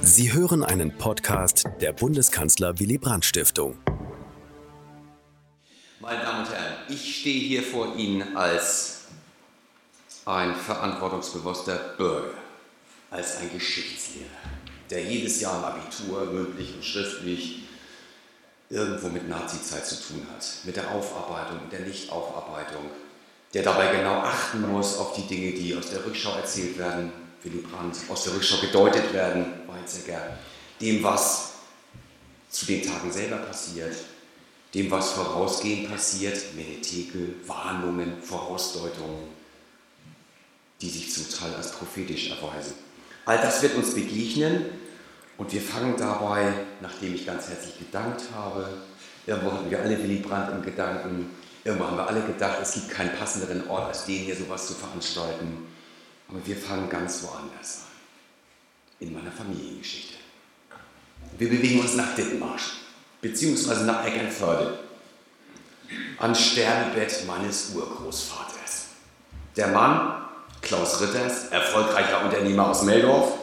Sie hören einen Podcast der Bundeskanzler Willy Brandt Stiftung. Meine Damen und Herren, ich stehe hier vor Ihnen als ein verantwortungsbewusster Bürger, als ein Geschichtslehrer, der jedes Jahr im Abitur, mündlich und schriftlich, irgendwo mit Nazizeit zu tun hat, mit der Aufarbeitung, mit der Nichtaufarbeitung, der dabei genau achten muss auf die Dinge, die aus der Rückschau erzählt werden, Willy Brandt, aus der Rückschau gedeutet werden, Weizsäcker, dem, was zu den Tagen selber passiert, dem, was vorausgehend passiert, Menetekel, Warnungen, Vorausdeutungen, die sich zum Teil als prophetisch erweisen. All das wird uns begegnen und wir fangen dabei, nachdem ich ganz herzlich gedankt habe, irgendwo hatten wir alle Willy Brandt im Gedanken, irgendwo haben wir alle gedacht, es gibt keinen passenderen Ort, als den hier sowas zu veranstalten. Aber wir fangen ganz woanders an, in meiner Familiengeschichte. Wir bewegen uns nach Dithmarsch, beziehungsweise nach Eckernförde, ans Sterbebett meines Urgroßvaters. Der Mann, Klaus Ritters, erfolgreicher Unternehmer aus Meldorf,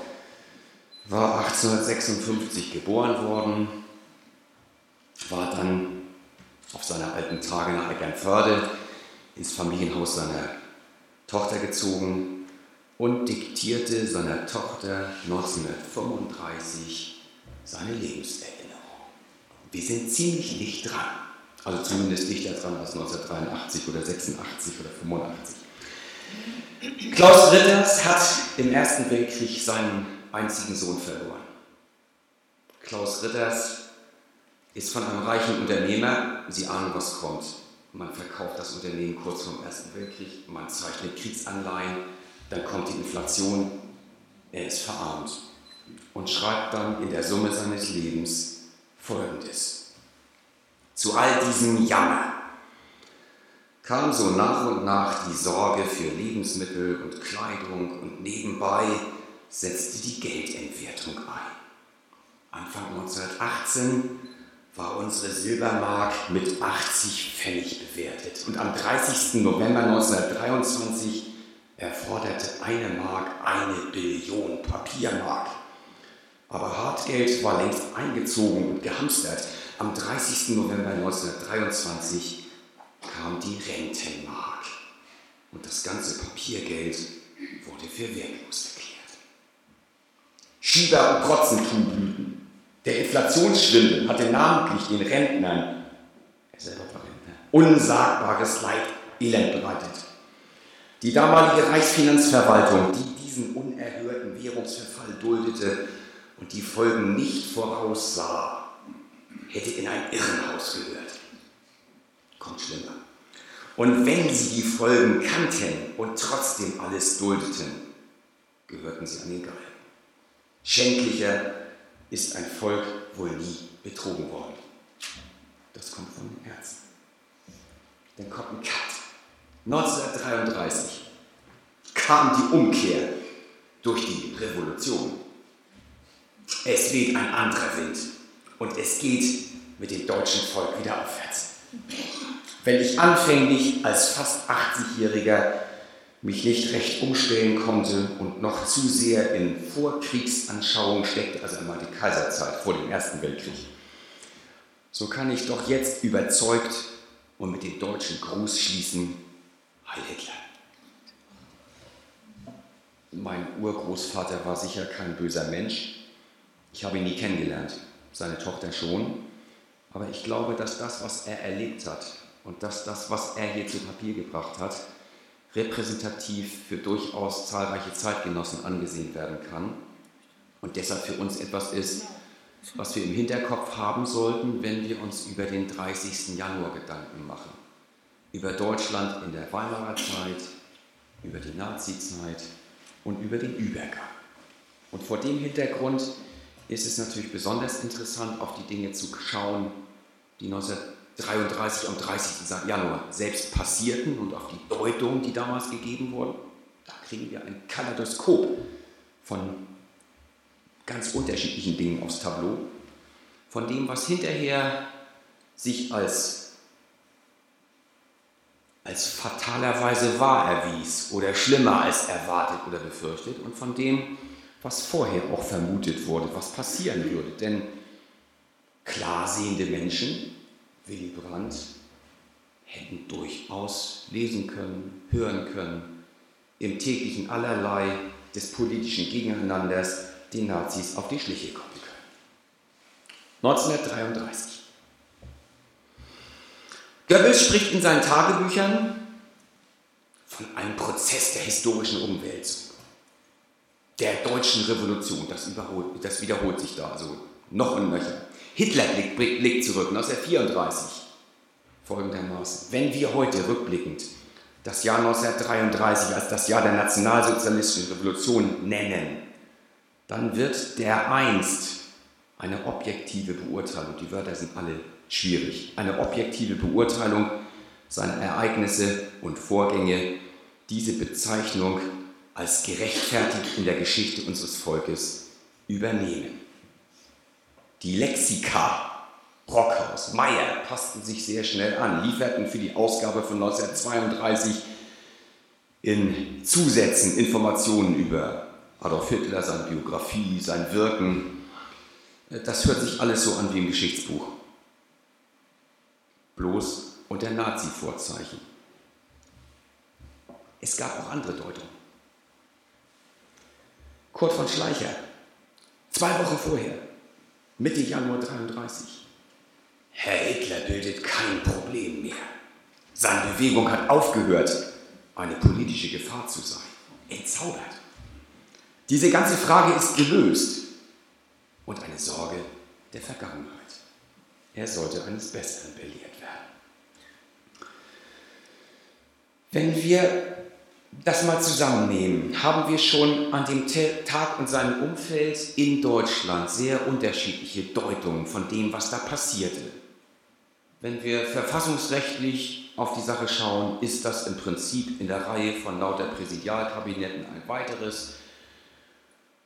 war 1856 geboren worden, war dann auf seine alten Tage nach Eckernförde ins Familienhaus seiner Tochter gezogen und diktierte seiner Tochter 1935 seine Lebenserinnerung. Wir sind ziemlich dicht dran, also zumindest dichter dran als 1983 oder 86 oder 85. Klaus Ritters hat im Ersten Weltkrieg seinen einzigen Sohn verloren. Klaus Ritters ist von einem reichen Unternehmer, Sie ahnen, was kommt. Man verkauft das Unternehmen kurz vor dem Ersten Weltkrieg, man zeichnet Kriegsanleihen, dann kommt die Inflation, er ist verarmt und schreibt dann in der Summe seines Lebens Folgendes. Zu all diesem Jammer kam so nach und nach die Sorge für Lebensmittel und Kleidung und nebenbei setzte die Geldentwertung ein. Anfang 1918 war unsere Silbermark mit 80 Pfennig bewertet und am 30. November 1923 erforderte eine Mark eine Billion Papiermark. Aber Hartgeld war längst eingezogen und gehamstert. Am 30. November 1923 kam die Rentenmark und das ganze Papiergeld wurde für wertlos erklärt. Schieber- und Protzentum Der Inflationsschwindel hatte namentlich den Rentnern, er selber war Rentner, unsagbares Leid, Elend bereitet. Die damalige Reichsfinanzverwaltung, die diesen unerhörten Währungsverfall duldete und die Folgen nicht voraussah, hätte in ein Irrenhaus gehört. Kommt schlimmer. Und wenn sie die Folgen kannten und trotzdem alles duldeten, gehörten sie an den Galgen. Schändlicher ist ein Volk wohl nie betrogen worden. Das kommt von den Herzen. Dann kommt ein Cut. 1933 kam die Umkehr durch die Revolution. Es weht ein anderer Wind und es geht mit dem deutschen Volk wieder aufwärts. Wenn ich anfänglich als fast 80-Jähriger mich nicht recht umstellen konnte und noch zu sehr in Vorkriegsanschauungen steckte, also einmal die Kaiserzeit vor dem Ersten Weltkrieg, so kann ich doch jetzt überzeugt und mit dem deutschen Gruß schließen, Hitler. Mein Urgroßvater war sicher kein böser Mensch. Ich habe ihn nie kennengelernt, seine Tochter schon. Aber ich glaube, dass das, was er erlebt hat und dass das, was er hier zu Papier gebracht hat, repräsentativ für durchaus zahlreiche Zeitgenossen angesehen werden kann und deshalb für uns etwas ist, was wir im Hinterkopf haben sollten, wenn wir uns über den 30. Januar Gedanken machen. Über Deutschland in der Weimarer Zeit, über die Nazizeit und über den Übergang. Und vor dem Hintergrund ist es natürlich besonders interessant, auf die Dinge zu schauen, die 1933 am 30. Januar selbst passierten und auf die Deutung, die damals gegeben wurden. Da kriegen wir ein Kaleidoskop von ganz unterschiedlichen Dingen aufs Tableau, von dem, was hinterher sich als, als fatalerweise wahr erwies oder schlimmer als erwartet oder befürchtet und von dem, was vorher auch vermutet wurde, was passieren würde. Denn klarsehende Menschen, Willy Brandt, hätten durchaus lesen können, hören können, im täglichen Allerlei des politischen Gegeneinanders den Nazis auf die Schliche kommen können. 1933. Goebbels spricht in seinen Tagebüchern von einem Prozess der historischen Umwälzung, der deutschen Revolution. Das, das wiederholt sich da also noch und nöcher. Hitler blickt, blickt zurück 1934 folgendermaßen. Wenn wir heute rückblickend das Jahr 1933 als das Jahr der nationalsozialistischen Revolution nennen, dann wird der einst eine objektive Beurteilung, die Wörter sind alle schwierig, eine objektive Beurteilung seiner Ereignisse und Vorgänge diese Bezeichnung als gerechtfertigt in der Geschichte unseres Volkes übernehmen. Die Lexika Brockhaus, Meyer passten sich sehr schnell an, lieferten für die Ausgabe von 1932 in Zusätzen Informationen über Adolf Hitler, seine Biografie, sein Wirken. Das hört sich alles so an wie im Geschichtsbuch. Bloß unter Nazi-Vorzeichen. Es gab auch andere Deutungen. Kurt von Schleicher, zwei Wochen vorher, Mitte Januar 1933. Herr Hitler bildet kein Problem mehr. Seine Bewegung hat aufgehört, eine politische Gefahr zu sein. Entzaubert. Diese ganze Frage ist gelöst und eine Sorge der Vergangenheit. Er sollte eines Besseren belehrt werden. Wenn wir das mal zusammennehmen, haben wir schon an dem Tag und seinem Umfeld in Deutschland sehr unterschiedliche Deutungen von dem, was da passierte. Wenn wir verfassungsrechtlich auf die Sache schauen, ist das im Prinzip in der Reihe von lauter Präsidialkabinetten ein weiteres.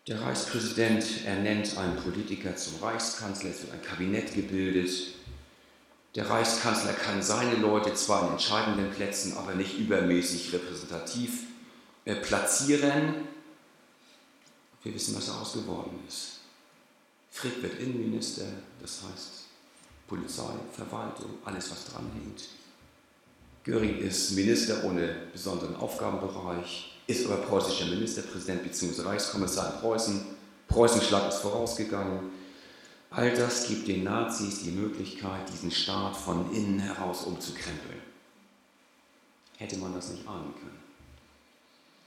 Der Reichspräsident ernennt einen Politiker zum Reichskanzler, es wird ein Kabinett gebildet. Der Reichskanzler kann seine Leute zwar in entscheidenden Plätzen, aber nicht übermäßig repräsentativ äh, platzieren. Wir wissen, was daraus geworden ist. Frick wird Innenminister, das heißt, Polizei, Verwaltung, alles was dranhängt. Göring ist Minister ohne besonderen Aufgabenbereich, ist aber preußischer Ministerpräsident bzw. Reichskommissar in Preußen. Preußenschlag ist vorausgegangen. All das gibt den Nazis die Möglichkeit, diesen Staat von innen heraus umzukrempeln. Hätte man das nicht ahnen können?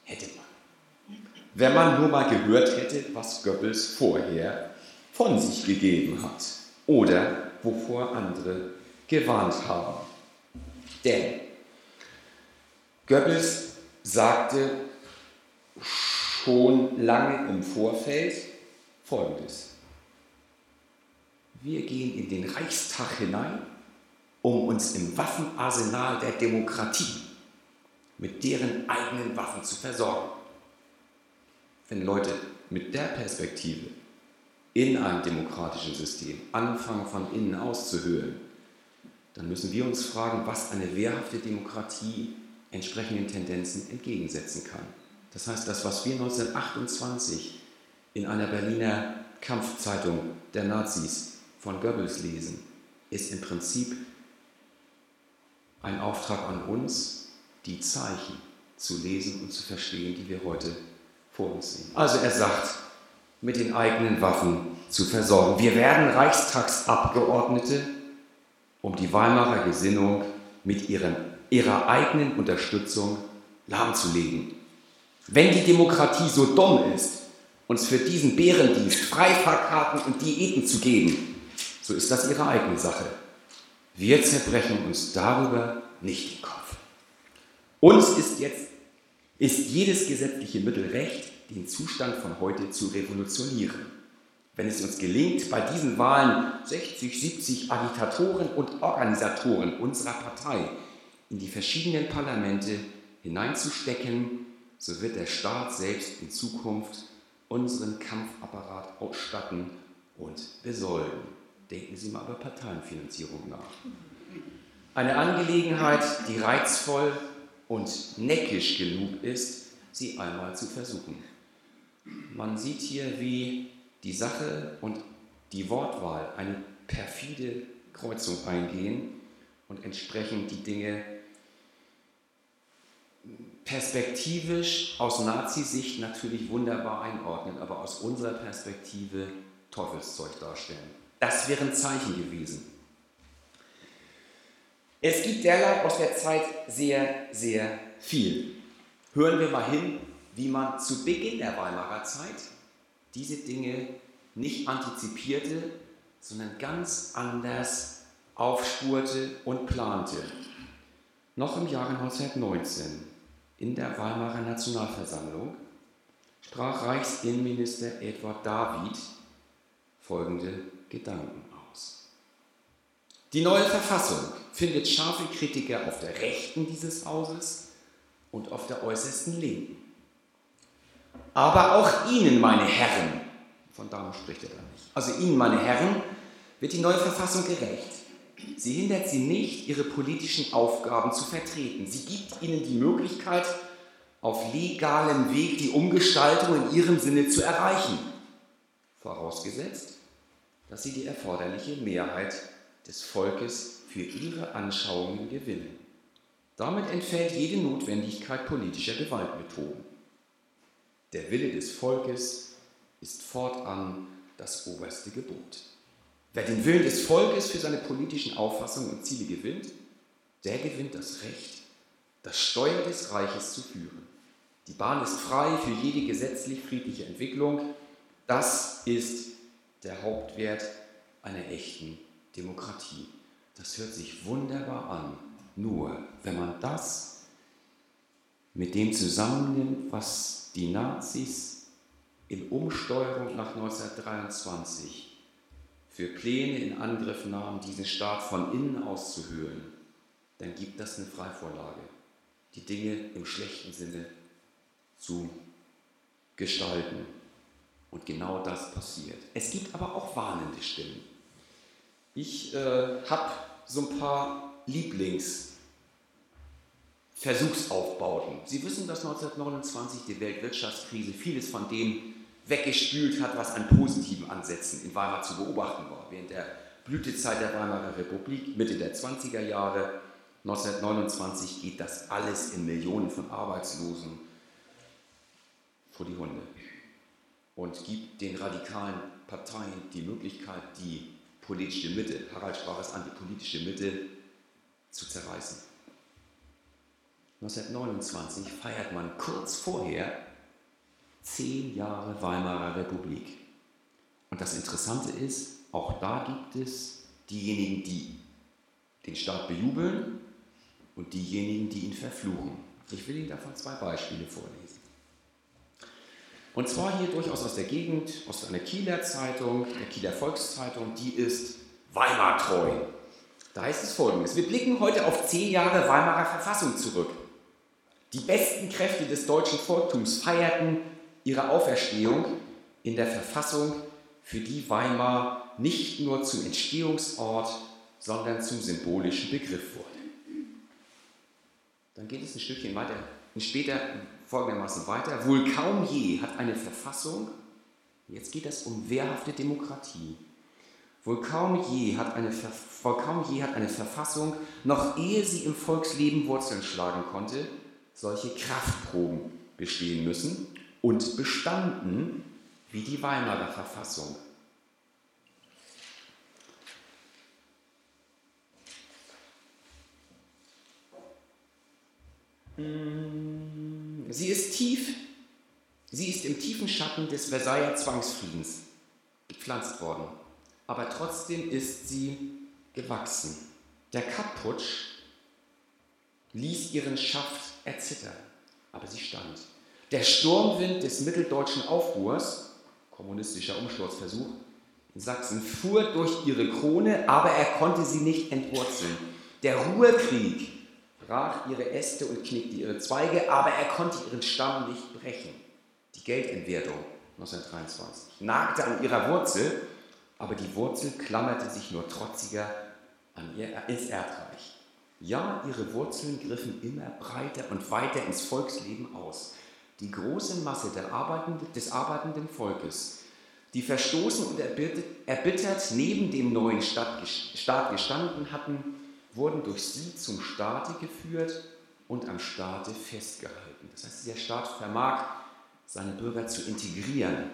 Hätte man. Wenn man nur mal gehört hätte, was Goebbels vorher von sich gegeben hat. Oder wovor andere gewarnt haben. Denn Goebbels sagte schon lange im Vorfeld Folgendes. Wir gehen in den Reichstag hinein, um uns im Waffenarsenal der Demokratie mit deren eigenen Waffen zu versorgen. Wenn Leute mit der Perspektive in einem demokratischen System anfangen von innen auszuhöhlen, dann müssen wir uns fragen, was eine wehrhafte Demokratie entsprechenden Tendenzen entgegensetzen kann. Das heißt, das, was wir 1928 in einer Berliner Kampfzeitung der Nazis von Goebbels lesen, ist im Prinzip ein Auftrag an uns, die Zeichen zu lesen und zu verstehen, die wir heute vor uns sehen. Also er sagt, mit den eigenen Waffen zu versorgen. Wir werden Reichstagsabgeordnete, um die Weimarer Gesinnung mit ihren, ihrer eigenen Unterstützung lahmzulegen. Wenn die Demokratie so dumm ist, uns für diesen Bärendienst Freifahrkarten und Diäten zu geben, so ist das ihre eigene Sache. Wir zerbrechen uns darüber nicht den Kopf. Uns ist jetzt ist jedes gesetzliche Mittel recht, den Zustand von heute zu revolutionieren. Wenn es uns gelingt, bei diesen Wahlen 60, 70 Agitatoren und Organisatoren unserer Partei in die verschiedenen Parlamente hineinzustecken, so wird der Staat selbst in Zukunft unseren Kampfapparat ausstatten und besolden. Denken Sie mal über Parteienfinanzierung nach. Eine Angelegenheit, die reizvoll und neckisch genug ist, sie einmal zu versuchen. Man sieht hier, wie die Sache und die Wortwahl eine perfide Kreuzung eingehen und entsprechend die Dinge perspektivisch aus Nazi-Sicht natürlich wunderbar einordnen, aber aus unserer Perspektive Teufelszeug darstellen. Das wären Zeichen gewesen. Es gibt derlei aus der Zeit sehr, sehr viel. Hören wir mal hin, wie man zu Beginn der Weimarer Zeit diese Dinge nicht antizipierte, sondern ganz anders aufspurte und plante. Noch im Jahre 1919 in der Weimarer Nationalversammlung sprach Reichsinnenminister Edward David folgende Gedanken aus. Die neue Verfassung findet scharfe Kritiker auf der Rechten dieses Hauses und auf der äußersten Linken. Aber auch Ihnen, meine Herren, von Damen spricht er da nicht, also Ihnen, meine Herren, wird die neue Verfassung gerecht. Sie hindert Sie nicht, Ihre politischen Aufgaben zu vertreten. Sie gibt Ihnen die Möglichkeit, auf legalem Weg die Umgestaltung in Ihrem Sinne zu erreichen. Vorausgesetzt, dass Sie die erforderliche Mehrheit des Volkes für Ihre Anschauungen gewinnen. Damit entfällt jede Notwendigkeit politischer Gewaltmethoden. Der Wille des Volkes ist fortan das oberste Gebot. Wer den Willen des Volkes für seine politischen Auffassungen und Ziele gewinnt, der gewinnt das Recht, das Steuer des Reiches zu führen. Die Bahn ist frei für jede gesetzlich friedliche Entwicklung. Das ist der Hauptwert einer echten Demokratie. Das hört sich wunderbar an. Nur wenn man das mit dem zusammennimmt, was die Nazis in Umsteuerung nach 1923 für Pläne in Angriff nahmen, diesen Staat von innen auszuhöhlen, dann gibt das eine Freivorlage, die Dinge im schlechten Sinne zu gestalten. Und genau das passiert. Es gibt aber auch warnende Stimmen. Ich äh, habe so ein paar Lieblingsversuchsaufbauten. Sie wissen, dass 1929 die Weltwirtschaftskrise vieles von dem weggespült hat, was an positiven Ansätzen in Weimar zu beobachten war. Während der Blütezeit der Weimarer Republik, Mitte der 20er Jahre, 1929 geht das alles in Millionen von Arbeitslosen vor die Hunde und gibt den radikalen Parteien die Möglichkeit, die politische Mitte, Harald sprach es an, die politische Mitte zu zerreißen. 1929 feiert man kurz vorher zehn Jahre Weimarer Republik. Und das Interessante ist, auch da gibt es diejenigen, die den Staat bejubeln und diejenigen, die ihn verfluchen. Ich will Ihnen davon zwei Beispiele vorlesen. Und zwar hier durchaus aus der Gegend, aus einer Kieler Zeitung, der Kieler Volkszeitung, die ist Weimar treu. Da heißt es folgendes: Wir blicken heute auf zehn Jahre Weimarer Verfassung zurück. Die besten Kräfte des deutschen Volktums feierten ihre Auferstehung in der Verfassung, für die Weimar nicht nur zum Entstehungsort, sondern zum symbolischen Begriff wurde. Dann geht es ein Stückchen weiter, später folgendermaßen weiter. Wohl kaum je hat eine Verfassung, jetzt geht es um wehrhafte Demokratie, wohl kaum je hat eine, wohl kaum je hat eine Verfassung, noch ehe sie im Volksleben Wurzeln schlagen konnte, solche Kraftproben bestehen müssen und bestanden wie die Weimarer Verfassung. Sie ist tief, sie ist im tiefen Schatten des Versailler Zwangsfriedens gepflanzt worden, aber trotzdem ist sie gewachsen. Der Kapputsch ließ ihren Schaft erzittern, aber sie stand. Der Sturmwind des mitteldeutschen Aufruhrs, kommunistischer Umsturzversuch in Sachsen, fuhr durch ihre Krone, aber er konnte sie nicht entwurzeln. Der Ruhrkrieg brach ihre Äste und knickte ihre Zweige, aber er konnte ihren Stamm nicht brechen. Die Geldentwertung 1923 nagte an ihrer Wurzel, aber die Wurzel klammerte sich nur trotziger an ihr, ins Erdreich. Ja, ihre Wurzeln griffen immer breiter und weiter ins Volksleben aus. die große Masse arbeitenden, des arbeitenden Volkes, die verstoßen und erbittert neben dem neuen Staat gestanden hatten, wurden durch sie zum Staate geführt und am Staate festgehalten. Das heißt, der Staat vermag, seine Bürger zu integrieren.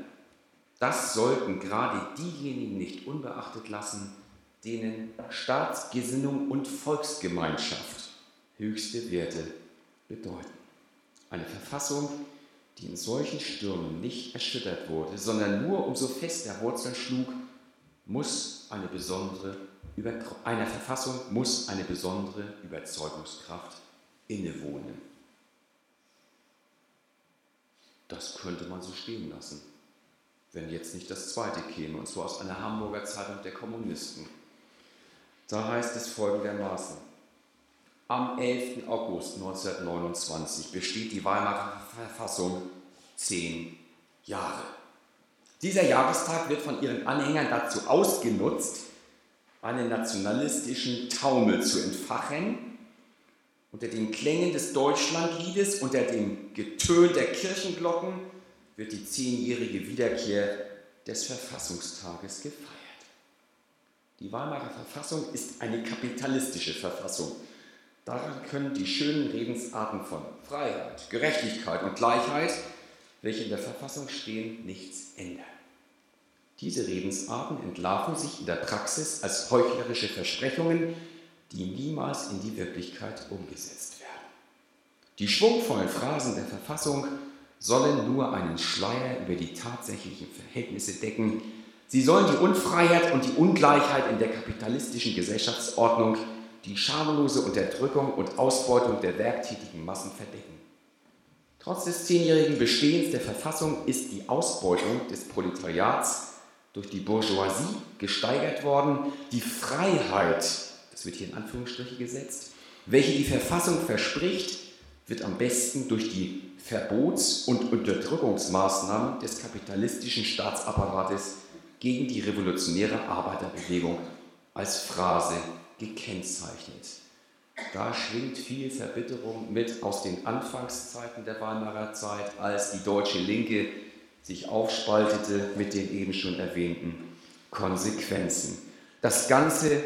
Das sollten gerade diejenigen nicht unbeachtet lassen, denen Staatsgesinnung und Volksgemeinschaft höchste Werte bedeuten. Eine Verfassung, die in solchen Stürmen nicht erschüttert wurde, sondern nur umso fester Wurzeln schlug, muss eine besondere, einer Verfassung muss eine besondere Überzeugungskraft innewohnen. Das könnte man so stehen lassen, wenn jetzt nicht das zweite käme, und zwar aus einer Hamburger Zeitung der Kommunisten. Da heißt es folgendermaßen. Am 11. August 1929 besteht die Weimarer Verfassung zehn Jahre. Dieser Jahrestag wird von ihren Anhängern dazu ausgenutzt, einen nationalistischen Taumel zu entfachen. Unter den Klängen des Deutschlandliedes, unter dem Getön der Kirchenglocken wird die zehnjährige Wiederkehr des Verfassungstages gefeiert. Die Weimarer Verfassung ist eine kapitalistische Verfassung. Daran können die schönen Redensarten von Freiheit, Gerechtigkeit und Gleichheit, welche in der Verfassung stehen, nichts ändern. Diese Redensarten entlarven sich in der Praxis als heuchlerische Versprechungen, die niemals in die Wirklichkeit umgesetzt werden. Die schwungvollen Phrasen der Verfassung sollen nur einen Schleier über die tatsächlichen Verhältnisse decken. Sie sollen die Unfreiheit und die Ungleichheit in der kapitalistischen Gesellschaftsordnung die schamlose Unterdrückung und Ausbeutung der werktätigen Massen verdecken. Trotz des zehnjährigen Bestehens der Verfassung ist die Ausbeutung des Proletariats durch die Bourgeoisie gesteigert worden. Die Freiheit, das wird hier in Anführungsstriche gesetzt, welche die Verfassung verspricht, wird am besten durch die Verbots- und Unterdrückungsmaßnahmen des kapitalistischen Staatsapparates gegen die revolutionäre Arbeiterbewegung als Phrase gekennzeichnet. Da schwingt viel Verbitterung mit aus den Anfangszeiten der Weimarer Zeit, als die deutsche Linke sich aufspaltete mit den eben schon erwähnten Konsequenzen. Das Ganze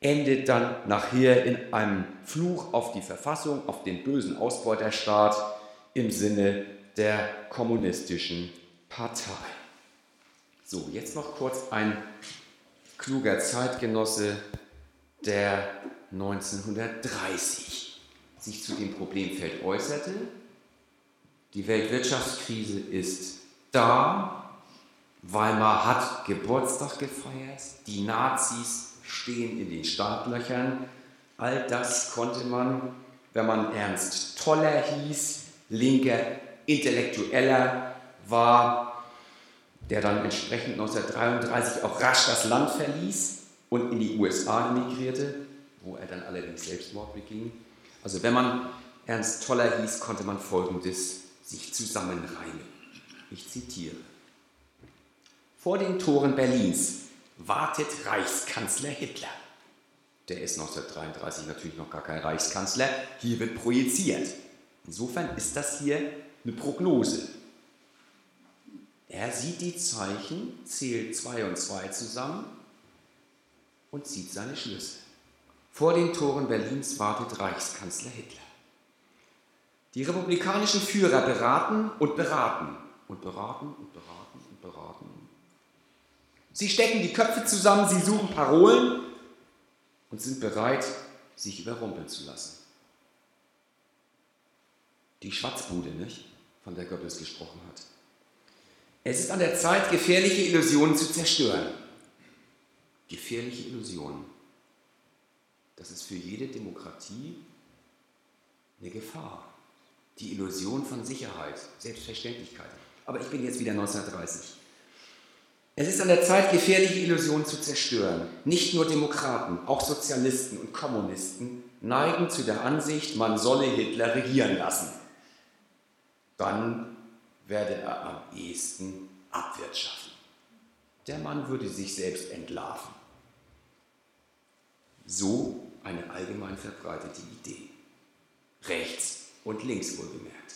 endet dann nachher in einem Fluch auf die Verfassung, auf den bösen Ausbeuterstaat im Sinne der kommunistischen Partei. So, jetzt noch kurz ein kluger Zeitgenosse der 1930 sich zu dem Problemfeld äußerte. Die Weltwirtschaftskrise ist da, Weimar hat Geburtstag gefeiert, die Nazis stehen in den Startlöchern. All das konnte man, wenn man Ernst Toller hieß, linker Intellektueller war, der dann entsprechend 1933 auch rasch das Land verließ und in die USA emigrierte, wo er dann allerdings Selbstmord beging. Also wenn man Ernst Toller hieß, konnte man Folgendes sich zusammenreimen. Ich zitiere. Vor den Toren Berlins wartet Reichskanzler Hitler. Der ist 1933 natürlich noch gar kein Reichskanzler. Hier wird projiziert. Insofern ist das hier eine Prognose. Er sieht die Zeichen, zählt 2 und 2 zusammen und zieht seine Schlüsse. Vor den Toren Berlins wartet Reichskanzler Hitler. Die republikanischen Führer beraten und beraten und beraten und beraten und beraten. Sie stecken die Köpfe zusammen, sie suchen Parolen und sind bereit, sich überrumpeln zu lassen. Die Schwatzbude, nicht? Von der Goebbels gesprochen hat. Es ist an der Zeit, gefährliche Illusionen zu zerstören gefährliche Illusionen. Das ist für jede Demokratie eine Gefahr. Die Illusion von Sicherheit, Selbstverständlichkeit. Aber ich bin jetzt wieder 1930. Es ist an der Zeit, gefährliche Illusionen zu zerstören. Nicht nur Demokraten, auch Sozialisten und Kommunisten neigen zu der Ansicht, man solle Hitler regieren lassen. Dann werde er am ehesten abwirtschaften. Der Mann würde sich selbst entlarven. So eine allgemein verbreitete Idee. Rechts und links wohlgemerkt.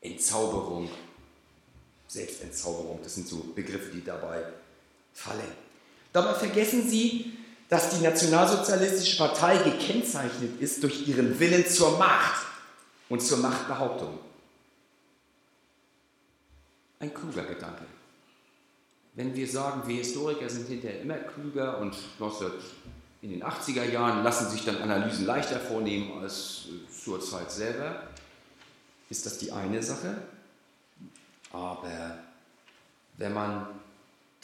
Entzauberung, Selbstentzauberung, das sind so Begriffe, die dabei fallen. Dabei vergessen Sie, dass die Nationalsozialistische Partei gekennzeichnet ist durch ihren Willen zur Macht und zur Machtbehauptung. Ein kluger Gedanke. Wenn wir sagen, wir Historiker sind hinterher immer klüger und 19, in den 80er Jahren lassen sich dann Analysen leichter vornehmen als zur Zeit selber, ist das die eine Sache. Aber wenn man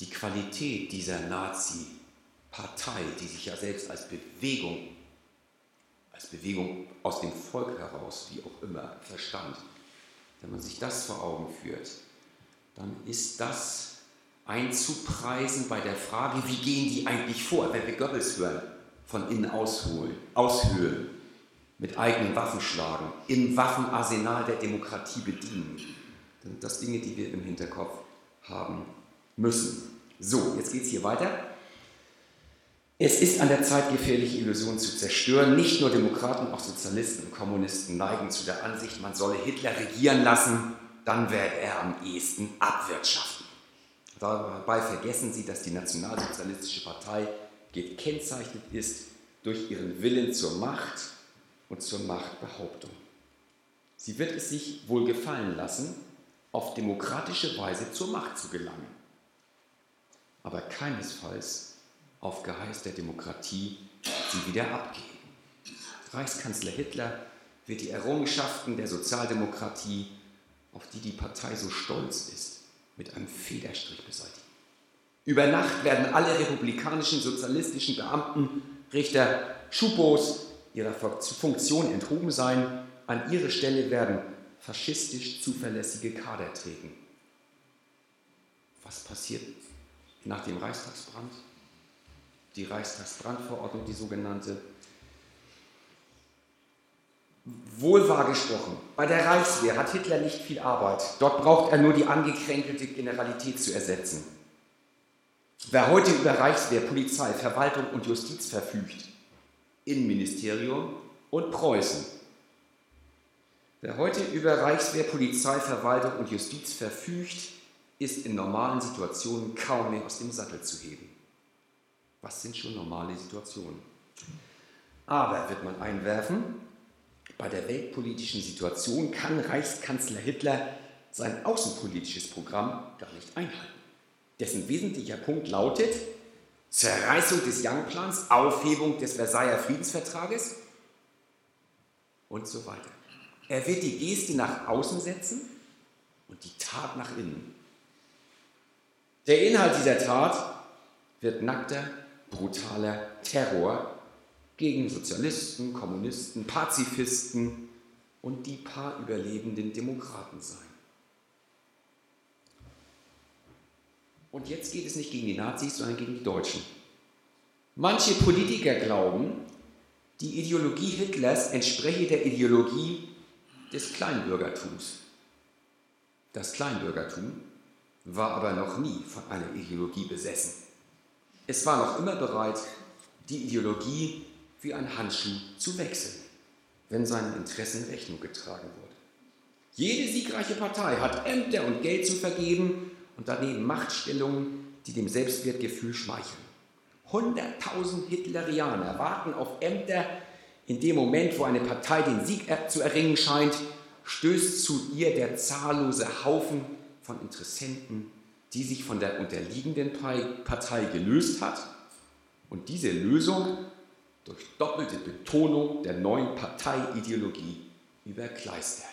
die Qualität dieser Nazi-Partei, die sich ja selbst als Bewegung, als Bewegung aus dem Volk heraus, wie auch immer, verstand, wenn man sich das vor Augen führt, dann ist das einzupreisen bei der Frage, wie gehen die eigentlich vor, wenn wir Goebbels hören, von innen ausholen, aushöhlen, mit eigenen Waffen schlagen, im Waffenarsenal der Demokratie bedienen. Sind das Dinge, die wir im Hinterkopf haben müssen. So, jetzt geht es hier weiter. Es ist an der Zeit, gefährliche Illusionen zu zerstören. Nicht nur Demokraten, auch Sozialisten und Kommunisten neigen zu der Ansicht, man solle Hitler regieren lassen, dann werde er am ehesten abwirtschaften. Dabei vergessen Sie, dass die Nationalsozialistische Partei gekennzeichnet ist durch ihren Willen zur Macht und zur Machtbehauptung. Sie wird es sich wohl gefallen lassen, auf demokratische Weise zur Macht zu gelangen, aber keinesfalls auf Geheiß der Demokratie sie wieder abgeben. Reichskanzler Hitler wird die Errungenschaften der Sozialdemokratie, auf die die Partei so stolz ist, mit einem Federstrich beseitigen. Über Nacht werden alle republikanischen sozialistischen Beamten, Richter, Schupos ihrer Funktion enthoben sein. An ihre Stelle werden faschistisch zuverlässige Kader treten. Was passiert nach dem Reichstagsbrand? Die Reichstagsbrandverordnung, die sogenannte, Wohl wahr bei der Reichswehr hat Hitler nicht viel Arbeit. Dort braucht er nur die angekränkelte Generalität zu ersetzen. Wer heute über Reichswehr, Polizei, Verwaltung und Justiz verfügt, Innenministerium und Preußen. Wer heute über Reichswehr, Polizei, Verwaltung und Justiz verfügt, ist in normalen Situationen kaum mehr aus dem Sattel zu heben. Was sind schon normale Situationen? Aber wird man einwerfen, bei der weltpolitischen Situation kann Reichskanzler Hitler sein außenpolitisches Programm gar nicht einhalten. Dessen wesentlicher Punkt lautet Zerreißung des Young-Plans, Aufhebung des Versailler Friedensvertrages und so weiter. Er wird die Geste nach außen setzen und die Tat nach innen. Der Inhalt dieser Tat wird nackter, brutaler Terror gegen Sozialisten, Kommunisten, Pazifisten und die paar überlebenden Demokraten sein. Und jetzt geht es nicht gegen die Nazis, sondern gegen die Deutschen. Manche Politiker glauben, die Ideologie Hitlers entspreche der Ideologie des Kleinbürgertums. Das Kleinbürgertum war aber noch nie von einer Ideologie besessen. Es war noch immer bereit, die Ideologie wie ein Handschuh zu wechseln, wenn seinen Interessen Rechnung getragen wurde. Jede siegreiche Partei hat Ämter und Geld zu vergeben und daneben Machtstellungen, die dem Selbstwertgefühl schmeicheln. 100.000 Hitlerianer warten auf Ämter. In dem Moment, wo eine Partei den Sieg zu erringen scheint, stößt zu ihr der zahllose Haufen von Interessenten, die sich von der unterliegenden Partei gelöst hat. Und diese Lösung durch doppelte Betonung der neuen Parteiideologie überkleistert.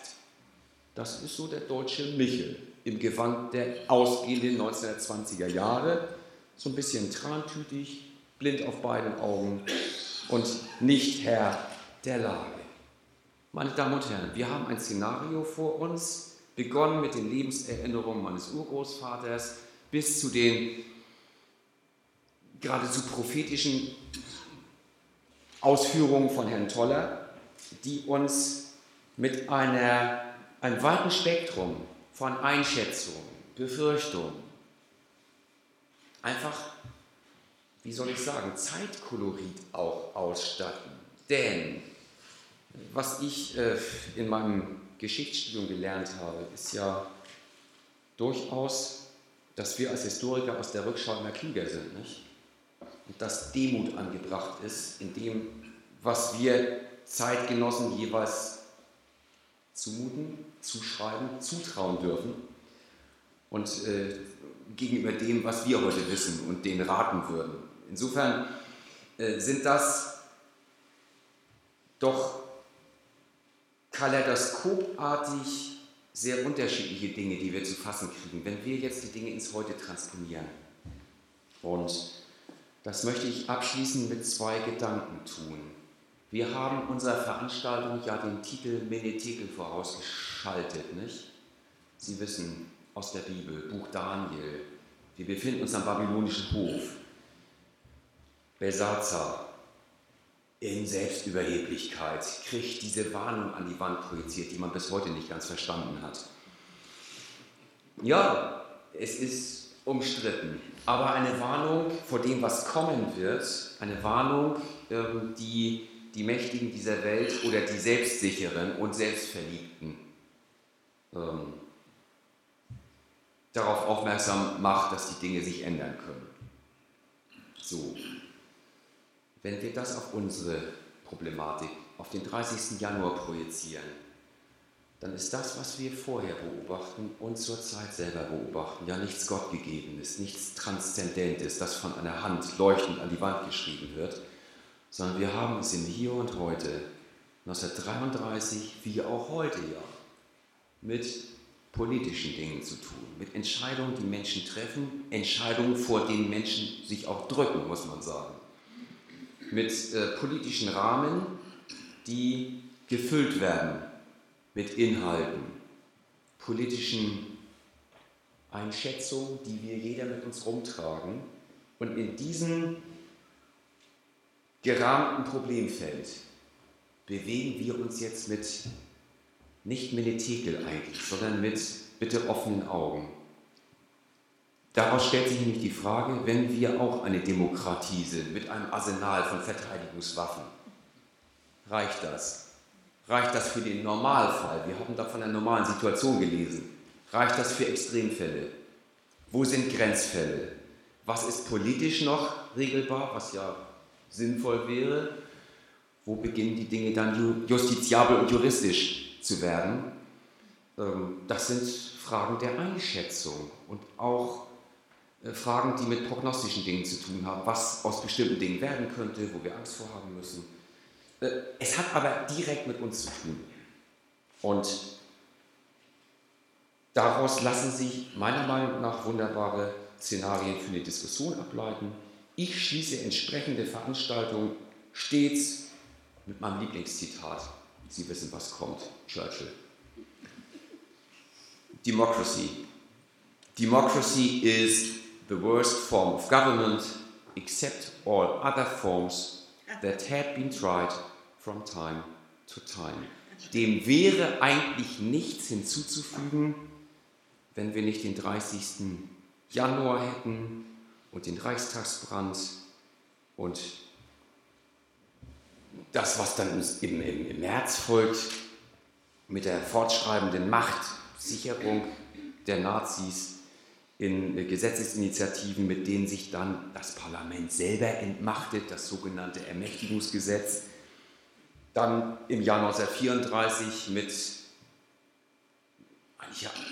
Das ist so der deutsche Michel im Gewand der ausgehenden 1920er Jahre, so ein bisschen trantütig, blind auf beiden Augen und nicht Herr der Lage. Meine Damen und Herren, wir haben ein Szenario vor uns, begonnen mit den Lebenserinnerungen meines Urgroßvaters bis zu den geradezu prophetischen Ausführungen von Herrn Toller, die uns mit einer, einem weiten Spektrum von Einschätzungen, Befürchtungen, einfach, wie soll ich sagen, Zeitkolorit auch ausstatten. Denn was ich äh, in meinem Geschichtsstudium gelernt habe, ist ja durchaus, dass wir als Historiker aus der Rückschau immer klüger sind. Nicht? Und dass Demut angebracht ist in dem, was wir Zeitgenossen jeweils zumuten, zuschreiben, zutrauen dürfen und äh, gegenüber dem, was wir heute wissen und denen raten würden. Insofern äh, sind das doch kaleidoskopartig sehr unterschiedliche Dinge, die wir zu fassen kriegen, wenn wir jetzt die Dinge ins Heute transponieren. Und das möchte ich abschließend mit zwei Gedanken tun. Wir haben unserer Veranstaltung ja den Titel Menetekel vorausgeschaltet, nicht? Sie wissen aus der Bibel, Buch Daniel. Wir befinden uns am babylonischen Hof. Belsazar in Selbstüberheblichkeit kriegt diese Warnung an die Wand projiziert, die man bis heute nicht ganz verstanden hat. Ja, es ist umstritten, aber eine Warnung vor dem, was kommen wird, eine Warnung, ähm, die die Mächtigen dieser Welt oder die Selbstsicheren und Selbstverliebten ähm, darauf aufmerksam macht, dass die Dinge sich ändern können. So, wenn wir das auf unsere Problematik, auf den 30. Januar projizieren, dann ist das, was wir vorher beobachten und zur Zeit selber beobachten, ja nichts Gottgegebenes, nichts Transzendentes, das von einer Hand leuchtend an die Wand geschrieben wird, sondern wir haben es im Hier und Heute, 1933 wie auch heute ja, mit politischen Dingen zu tun, mit Entscheidungen, die Menschen treffen, Entscheidungen, vor denen Menschen sich auch drücken, muss man sagen mit äh, politischen Rahmen, die gefüllt werden mit Inhalten, politischen Einschätzungen, die wir jeder mit uns rumtragen. Und in diesem gerahmten Problemfeld bewegen wir uns jetzt mit nicht Menetekel eigentlich, sondern mit bitte offenen Augen. Daraus stellt sich nämlich die Frage, wenn wir auch eine Demokratie sind mit einem Arsenal von Verteidigungswaffen, reicht das? Reicht das für den Normalfall? Wir haben da von einer normalen Situation gelesen. Reicht das für Extremfälle? Wo sind Grenzfälle? Was ist politisch noch regelbar, was ja sinnvoll wäre? Wo beginnen die Dinge dann justiziabel und juristisch zu werden? Ähm, das sind Fragen der Einschätzung und auch Fragen, die mit prognostischen Dingen zu tun haben, was aus bestimmten Dingen werden könnte, wo wir Angst vorhaben müssen. Äh, es hat aber direkt mit uns zu tun. Und daraus lassen sich meiner Meinung nach wunderbare Szenarien für eine Diskussion ableiten. Ich schließe entsprechende Veranstaltungen stets mit meinem Lieblingszitat. Sie wissen, was kommt. Churchill. Democracy. Democracy is the worst form of government except all other forms that had been tried from time to time. Dem wäre eigentlich nichts hinzuzufügen, wenn wir nicht den 30. Januar hätten und den Reichstagsbrand und das, was dann im, im, im März folgt, mit der fortschreibenden Machtsicherung der Nazis in Gesetzesinitiativen, mit denen sich dann das Parlament selber entmachtet, das sogenannte Ermächtigungsgesetz. Dann im Jahr 1934 mit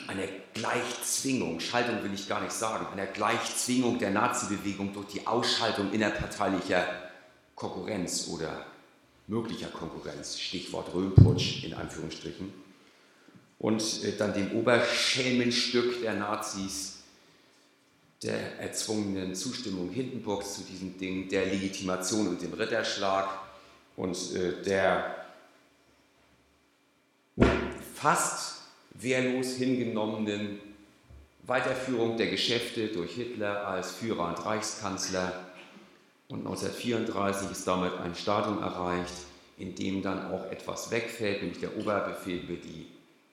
einer Gleichzwingung, Schaltung will ich gar nicht sagen, einer Gleichzwingung der Nazi-Bewegung durch die Ausschaltung innerparteilicher Konkurrenz oder möglicher Konkurrenz, Stichwort Röhmputsch in Anführungsstrichen. Und äh, dann dem Oberschelmenstück der Nazis, der erzwungenen Zustimmung Hindenburgs zu diesem Ding, der Legitimation und dem Ritterschlag und äh, der fast wehrlos hingenommenen Weiterführung der Geschäfte durch Hitler als Führer und Reichskanzler. Und 1934 ist damit ein Stadium erreicht, in dem dann auch etwas wegfällt, nämlich der Oberbefehl über die,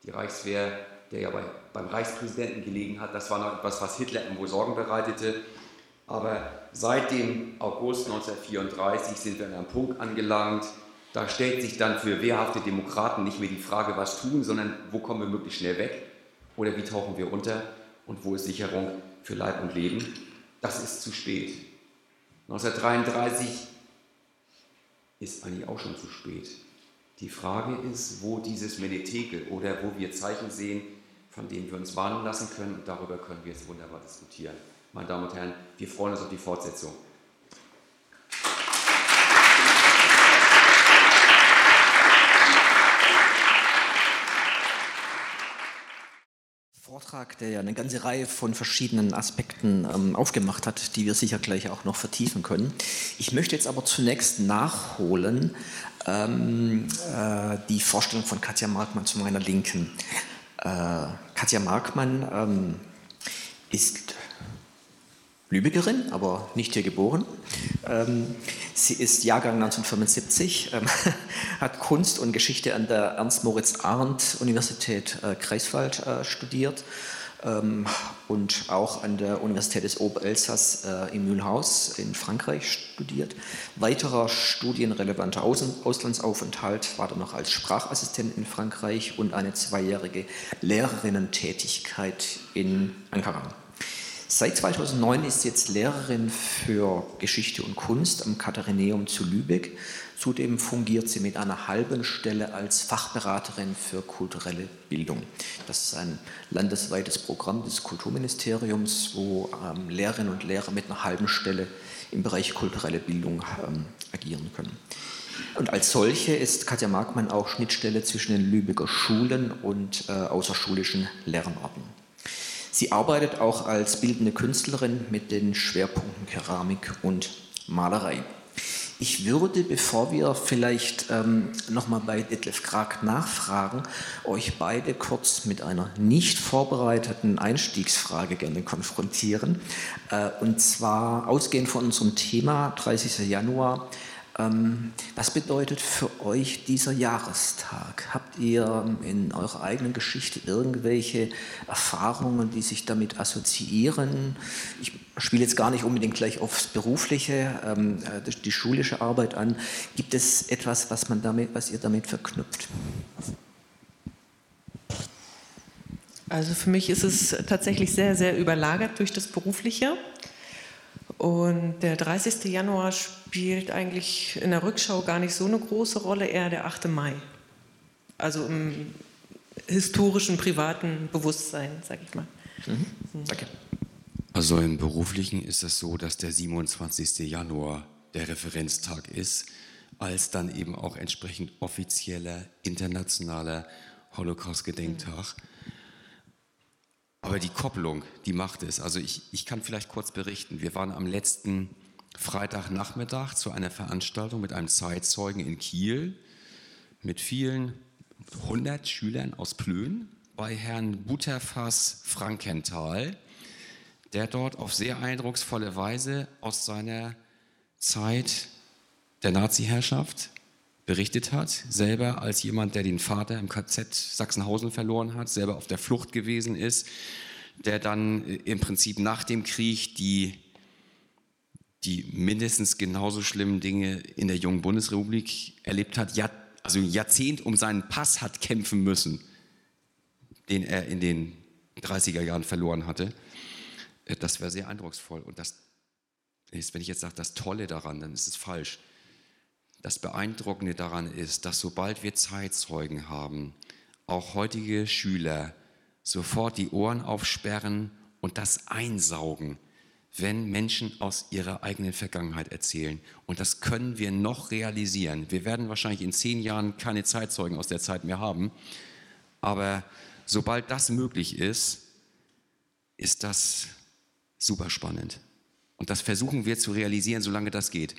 die Reichswehr der ja bei, beim Reichspräsidenten gelegen hat. Das war noch etwas, was Hitler irgendwo Sorgen bereitete. Aber seit dem August 1934 sind wir an einem Punkt angelangt, Da stellt sich dann für wehrhafte Demokraten nicht mehr die Frage, was tun, sondern wo kommen wir möglichst schnell weg oder wie tauchen wir unter und wo ist Sicherung für Leib und Leben. Das ist zu spät. 1933 ist eigentlich auch schon zu spät. Die Frage ist, wo dieses Menetekel oder wo wir Zeichen sehen, von denen wir uns warnen lassen können. Und darüber können wir jetzt wunderbar diskutieren. Meine Damen und Herren, wir freuen uns auf die Fortsetzung. Vortrag, der ja eine ganze Reihe von verschiedenen Aspekten ähm, aufgemacht hat, die wir sicher gleich auch noch vertiefen können. Ich möchte jetzt aber zunächst nachholen ähm, äh, die Vorstellung von Katja Markmann zu meiner Linken. Äh, Katja Markmann ähm, ist Lübeckerin, aber nicht hier geboren. Ähm, sie ist Jahrgang 1975, ähm, hat Kunst und Geschichte an der Ernst-Moritz-Arndt-Universität äh, Greifswald äh, studiert und auch an der Universität des Oberelsass äh, in Mühlhaus in Frankreich studiert. Weiterer studienrelevanter Auslandsaufenthalt war dann noch als Sprachassistent in Frankreich und eine zweijährige Lehrerinnentätigkeit in Ankara. Seit 2009 ist sie jetzt Lehrerin für Geschichte und Kunst am Katharineum zu Lübeck. Zudem fungiert sie mit einer halben Stelle als Fachberaterin für kulturelle Bildung. Das ist ein landesweites Programm des Kulturministeriums, wo ähm, Lehrerinnen und Lehrer mit einer halben Stelle im Bereich kulturelle Bildung ähm, agieren können. Und als solche ist Katja Markmann auch Schnittstelle zwischen den Lübecker Schulen und äh, außerschulischen Lernarten. Sie arbeitet auch als bildende Künstlerin mit den Schwerpunkten Keramik und Malerei. Ich würde, bevor wir vielleicht ähm, nochmal bei Detlef Krag nachfragen, euch beide kurz mit einer nicht vorbereiteten Einstiegsfrage gerne konfrontieren. Äh, und zwar ausgehend von unserem Thema 30. Januar ähm, was bedeutet für euch dieser Jahrestag? Habt ihr in eurer eigenen Geschichte irgendwelche Erfahrungen, die sich damit assoziieren? Ich spiele jetzt gar nicht unbedingt gleich aufs Berufliche, ähm, äh, die schulische Arbeit an. Gibt es etwas, was, man damit, was ihr damit verknüpft? Also für mich ist es tatsächlich sehr, sehr überlagert durch das Berufliche. Und der 30. Januar spielt eigentlich in der Rückschau gar nicht so eine große Rolle, eher der 8. Mai. Also im historischen, privaten Bewusstsein, sag ich mal. Mhm. Danke. Also im beruflichen ist es so, dass der 27. Januar der Referenztag ist, als dann eben auch entsprechend offizieller internationaler Holocaust-Gedenktag. Aber die Kopplung, die macht es. Also ich, ich kann vielleicht kurz berichten. Wir waren am letzten Freitagnachmittag zu einer Veranstaltung mit einem Zeitzeugen in Kiel mit vielen hundert Schülern aus Plön bei Herrn Butterfass Frankenthal, der dort auf sehr eindrucksvolle Weise aus seiner Zeit der Nazi-Herrschaft berichtet hat, selber als jemand, der den Vater im KZ Sachsenhausen verloren hat, selber auf der Flucht gewesen ist, der dann äh, im Prinzip nach dem Krieg die, die mindestens genauso schlimmen Dinge in der jungen Bundesrepublik erlebt hat, ja, also ein Jahrzehnt um seinen Pass hat kämpfen müssen, den er in den 30er Jahren verloren hatte. Äh, das wäre sehr eindrucksvoll. Und das ist, wenn ich jetzt sage, das Tolle daran, dann ist es falsch. Das Beeindruckende daran ist, dass sobald wir Zeitzeugen haben, auch heutige Schüler sofort die Ohren aufsperren und das einsaugen, wenn Menschen aus ihrer eigenen Vergangenheit erzählen. Und das können wir noch realisieren. Wir werden wahrscheinlich in zehn Jahren keine Zeitzeugen aus der Zeit mehr haben. Aber sobald das möglich ist, ist das super spannend. Und das versuchen wir zu realisieren, solange das geht.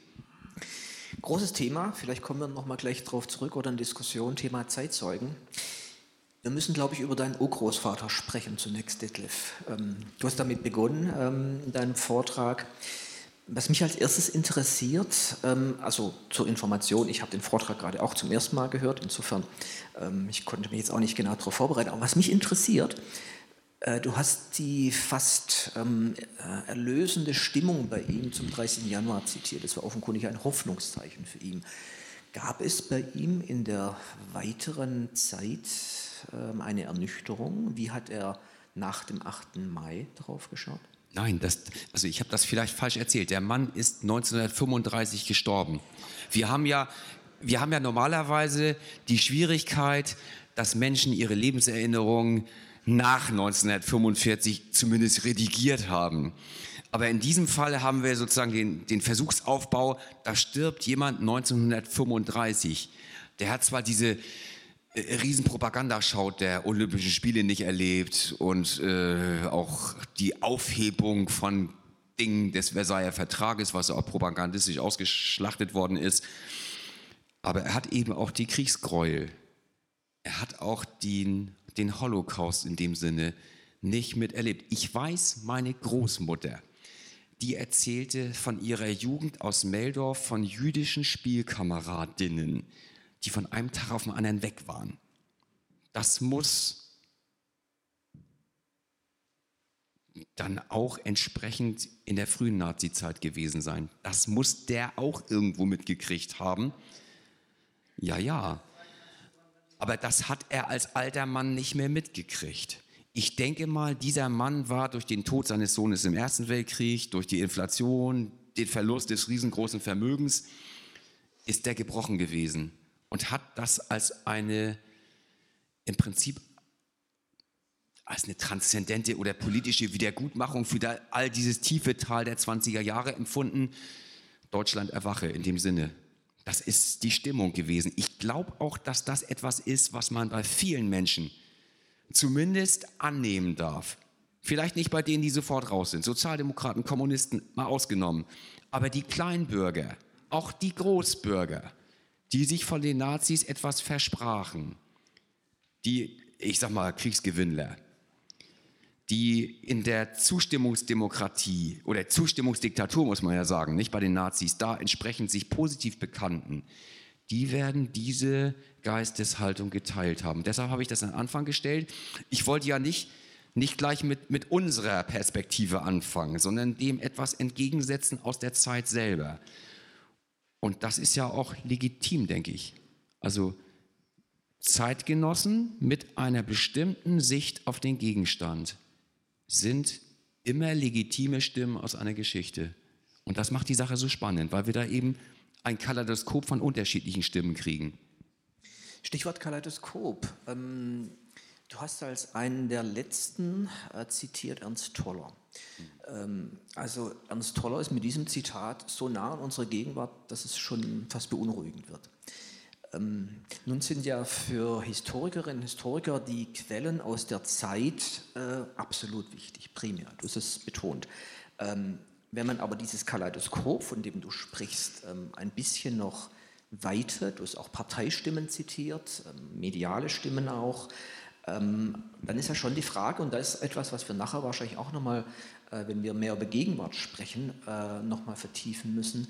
Großes Thema, vielleicht kommen wir nochmal gleich darauf zurück oder in Diskussion, Thema Zeitzeugen. Wir müssen, glaube ich, über deinen Urgroßvater sprechen zunächst, Detlef. Ähm, du hast damit begonnen ähm, in deinem Vortrag. Was mich als erstes interessiert, ähm, also zur Information, ich habe den Vortrag gerade auch zum ersten Mal gehört, insofern, ich konnte mich jetzt auch nicht genau darauf vorbereiten, aber was mich interessiert, du hast die fast ähm, äh, erlösende Stimmung bei ihm zum 30. Januar zitiert. Das war offenkundig ein Hoffnungszeichen für ihn. Gab es bei ihm in der weiteren Zeit ähm, eine Ernüchterung? Wie hat er nach dem 8. Mai drauf geschaut? Nein, das, also ich habe das vielleicht falsch erzählt. Der Mann ist 1935 gestorben. Wir haben ja, wir haben ja normalerweise die Schwierigkeit, dass Menschen ihre Lebenserinnerungen nach 1945 zumindest redigiert haben. Aber in diesem Fall haben wir sozusagen den, den Versuchsaufbau, da stirbt jemand 1935. Der hat zwar diese äh, Riesenpropagandaschau der Olympischen Spiele nicht erlebt und äh, auch die Aufhebung von Dingen des Versailler Vertrages, was auch propagandistisch ausgeschlachtet worden ist. Aber er hat eben auch die Kriegsgräuel. Er hat auch den, den Holocaust in dem Sinne nicht miterlebt. Ich weiß, meine Großmutter, die erzählte von ihrer Jugend aus Meldorf von jüdischen Spielkameradinnen, die von einem Tag auf den anderen weg waren. Das muss dann auch entsprechend in der frühen Nazizeit gewesen sein. Das muss der auch irgendwo mitgekriegt haben. Ja, ja. Aber das hat er als alter Mann nicht mehr mitgekriegt. Ich denke mal, dieser Mann war durch den Tod seines Sohnes im Ersten Weltkrieg, durch die Inflation, den Verlust des riesengroßen Vermögens, ist der gebrochen gewesen und hat das als eine, im Prinzip als eine transzendente oder politische Wiedergutmachung für all dieses tiefe Tal der 20er Jahre empfunden. Deutschland erwache in dem Sinne. Das ist die Stimmung gewesen. Ich glaube auch, dass das etwas ist, was man bei vielen Menschen zumindest annehmen darf. Vielleicht nicht bei denen, die sofort raus sind, Sozialdemokraten, Kommunisten mal ausgenommen, aber die Kleinbürger, auch die Großbürger, die sich von den Nazis etwas versprachen, die, ich sag mal, Kriegsgewinnler, die in der Zustimmungsdemokratie oder Zustimmungsdiktatur, muss man ja sagen, nicht bei den Nazis, da entsprechend sich positiv bekannten, die werden diese Geisteshaltung geteilt haben. Deshalb habe ich das an Anfang gestellt. Ich wollte ja nicht, nicht gleich mit, mit unserer Perspektive anfangen, sondern dem etwas entgegensetzen aus der Zeit selber. Und das ist ja auch legitim, denke ich. Also Zeitgenossen mit einer bestimmten Sicht auf den Gegenstand sind immer legitime Stimmen aus einer Geschichte. Und das macht die Sache so spannend, weil wir da eben ein Kaleidoskop von unterschiedlichen Stimmen kriegen. Stichwort Kaleidoskop. Ähm, du hast als einen der letzten äh, zitiert Ernst Toller. Ähm, also Ernst Toller ist mit diesem Zitat so nah an unserer Gegenwart, dass es schon fast beunruhigend wird. Ähm, nun sind ja für Historikerinnen und Historiker die Quellen aus der Zeit äh, absolut wichtig, primär. Du hast es betont. Ähm, wenn man aber dieses Kaleidoskop, von dem du sprichst, ähm, ein bisschen noch weiter, du hast auch Parteistimmen zitiert, ähm, mediale Stimmen auch, ähm, dann ist ja schon die Frage, und da ist etwas, was wir nachher wahrscheinlich auch nochmal, äh, wenn wir mehr über Gegenwart sprechen, äh, nochmal vertiefen müssen,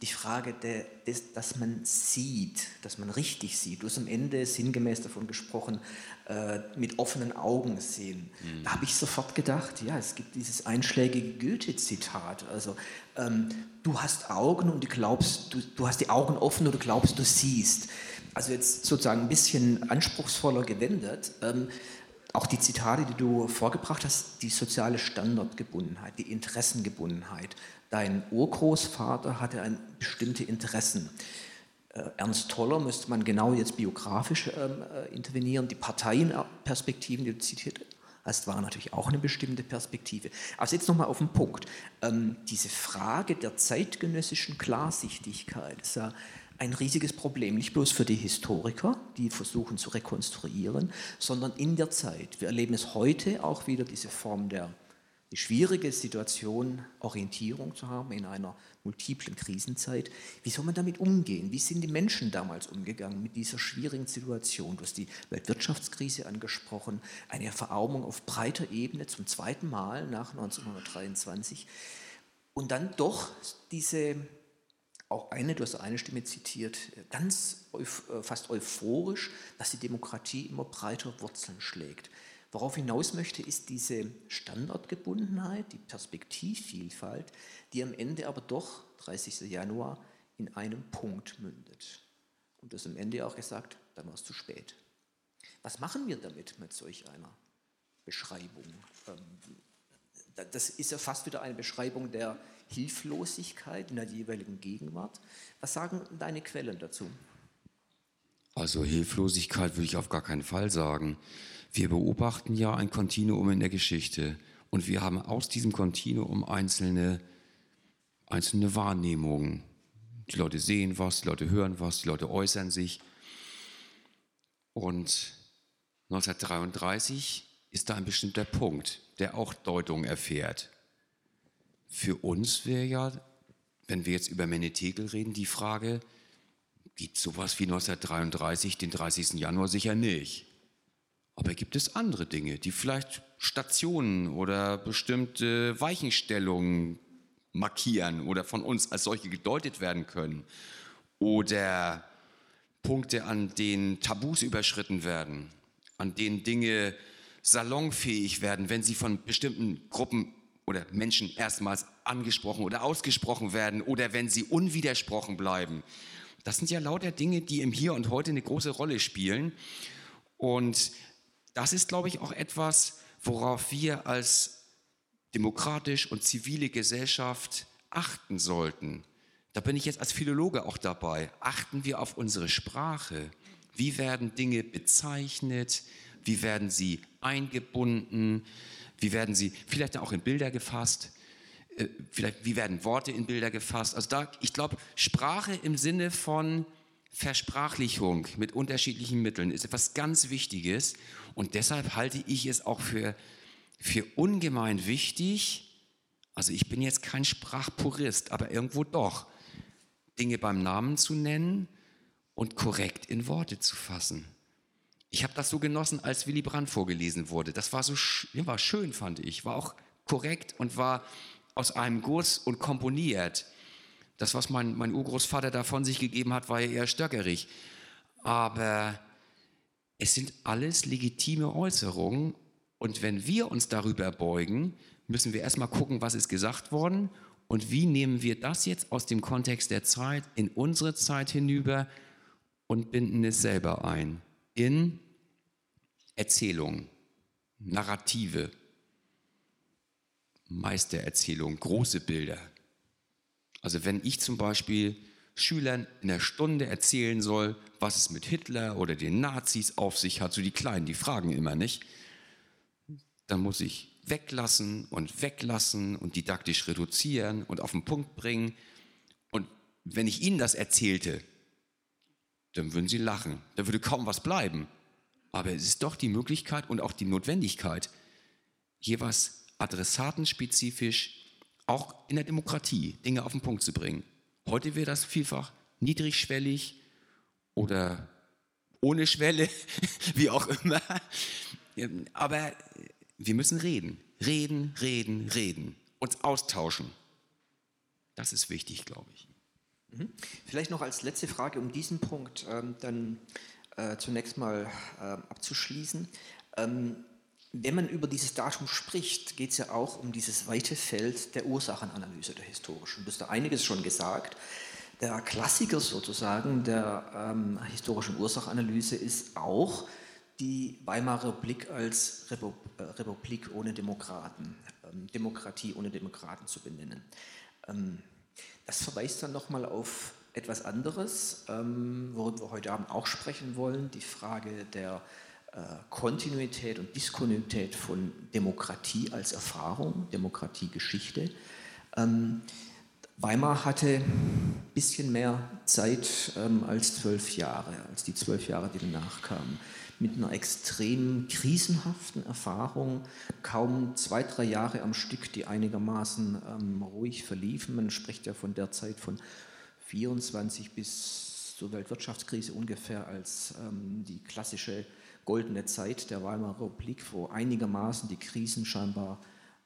die Frage, der, des, dass man sieht, dass man richtig sieht. Du hast am Ende sinngemäß davon gesprochen, äh, mit offenen Augen sehen. Mhm. Da habe ich sofort gedacht, ja, es gibt dieses einschlägige Goethe-Zitat. Also, ähm, du hast Augen und du glaubst, du, du hast die Augen offen und du glaubst, du siehst. Also jetzt sozusagen ein bisschen anspruchsvoller gewendet. Ähm, auch die Zitate, die du vorgebracht hast, die soziale Standardgebundenheit, die Interessengebundenheit. Dein Urgroßvater hatte ein, bestimmte Interessen. Äh, Ernst Toller müsste man genau jetzt biografisch ähm, äh, intervenieren. Die Parteienperspektiven, die du zitiert hast, waren natürlich auch eine bestimmte Perspektive. Also jetzt nochmal auf den Punkt. Ähm, diese Frage der zeitgenössischen Klarsichtigkeit ist ja ein riesiges Problem, nicht bloß für die Historiker, die versuchen zu rekonstruieren, sondern in der Zeit. Wir erleben es heute auch wieder, diese Form der die schwierige Situation, Orientierung zu haben in einer multiplen Krisenzeit. Wie soll man damit umgehen? Wie sind die Menschen damals umgegangen mit dieser schwierigen Situation? Du hast die Weltwirtschaftskrise angesprochen, eine Verarmung auf breiter Ebene zum zweiten Mal nach 1923. Und dann doch diese auch eine, du hast eine Stimme zitiert, ganz äh, fast euphorisch, dass die Demokratie immer breiter Wurzeln schlägt. Worauf hinaus möchte, ist diese Standardgebundenheit, die Perspektivvielfalt, die am Ende aber doch, 30. Januar, in einem Punkt mündet. Und das am Ende auch gesagt, dann war es zu spät. Was machen wir damit mit solch einer Beschreibung? Ähm, das ist ja fast wieder eine Beschreibung der Hilflosigkeit in der jeweiligen Gegenwart. Was sagen deine Quellen dazu? Also Hilflosigkeit würde ich auf gar keinen Fall sagen. Wir beobachten ja ein Kontinuum in der Geschichte und wir haben aus diesem Kontinuum einzelne, einzelne Wahrnehmungen. Die Leute sehen was, die Leute hören was, die Leute äußern sich. Und 1933 ist da ein bestimmter Punkt, der auch Deutung erfährt. Für uns wäre ja, wenn wir jetzt über Menetekel reden, die Frage, gibt sowas wie 1933, den 30. Januar sicher nicht. Aber gibt es andere Dinge, die vielleicht Stationen oder bestimmte Weichenstellungen markieren oder von uns als solche gedeutet werden können? Oder Punkte, an denen Tabus überschritten werden, an denen Dinge salonfähig werden, wenn sie von bestimmten Gruppen oder Menschen erstmals angesprochen oder ausgesprochen werden oder wenn sie unwidersprochen bleiben. Das sind ja lauter Dinge, die im Hier und Heute eine große Rolle spielen. Und das ist, glaube ich, auch etwas, worauf wir als demokratisch und zivile Gesellschaft achten sollten. Da bin ich jetzt als Philologe auch dabei. Achten wir auf unsere Sprache. Wie werden Dinge bezeichnet? Wie werden sie eingebunden? Wie werden sie vielleicht auch in Bilder gefasst? Äh, vielleicht, wie werden Worte in Bilder gefasst? Also da, ich glaube, Sprache im Sinne von Versprachlichung mit unterschiedlichen Mitteln ist etwas ganz Wichtiges. Und deshalb halte ich es auch für, für ungemein wichtig, also ich bin jetzt kein Sprachpurist, aber irgendwo doch, Dinge beim Namen zu nennen und korrekt in Worte zu fassen. Ich habe das so genossen, als Willy Brandt vorgelesen wurde. Das war so war schön, fand ich. War auch korrekt und war aus einem Guss und komponiert. Das, was mein, mein Urgroßvater da von sich gegeben hat, war ja eher stöckerig. Aber es sind alles legitime Äußerungen. Und wenn wir uns darüber beugen, müssen wir erstmal gucken, was ist gesagt worden und wie nehmen wir das jetzt aus dem Kontext der Zeit in unsere Zeit hinüber und binden es selber ein in Erzählung, Narrative, Meistererzählung, große Bilder. Also wenn ich zum Beispiel Schülern in der Stunde erzählen soll, was es mit Hitler oder den Nazis auf sich hat, so die Kleinen, die fragen immer nicht, dann muss ich weglassen und weglassen und didaktisch reduzieren und auf den Punkt bringen. Und wenn ich ihnen das erzählte, dann würden sie lachen. Da würde kaum was bleiben. Aber es ist doch die Möglichkeit und auch die Notwendigkeit, jeweils adressatenspezifisch auch in der Demokratie Dinge auf den Punkt zu bringen. Heute wäre das vielfach niedrigschwellig oder ohne Schwelle, wie auch immer. Aber wir müssen reden, reden, reden, reden, uns austauschen. Das ist wichtig, glaube ich. Mhm. Vielleicht noch als letzte Frage, um diesen Punkt ähm, dann äh, zunächst mal äh, abzuschließen. Ähm, wenn man über dieses Datum spricht, geht es ja auch um dieses weite Feld der Ursachenanalyse der historischen. Du hast da einiges schon gesagt. Der Klassiker sozusagen der ähm, historischen Ursachenanalyse ist auch die Weimarer Republik als äh, Republik ohne Demokraten, ähm, Demokratie ohne Demokraten zu benennen. Ähm, das verweist dann nochmal auf etwas anderes, ähm, worüber wir heute Abend auch sprechen wollen, die Frage der äh, Kontinuität und Diskontinuität von Demokratie als Erfahrung, Demokratiegeschichte. Weimar hatte ein bisschen mehr Zeit als zwölf Jahre, als die zwölf Jahre, die danach kamen mit einer extrem krisenhaften Erfahrung, kaum zwei, drei Jahre am Stück, die einigermaßen ähm, ruhig verliefen. Man spricht ja von der Zeit von 24 bis zur Weltwirtschaftskrise ungefähr als ähm, die klassische goldene Zeit der Weimarer Republik, wo einigermaßen die Krisen scheinbar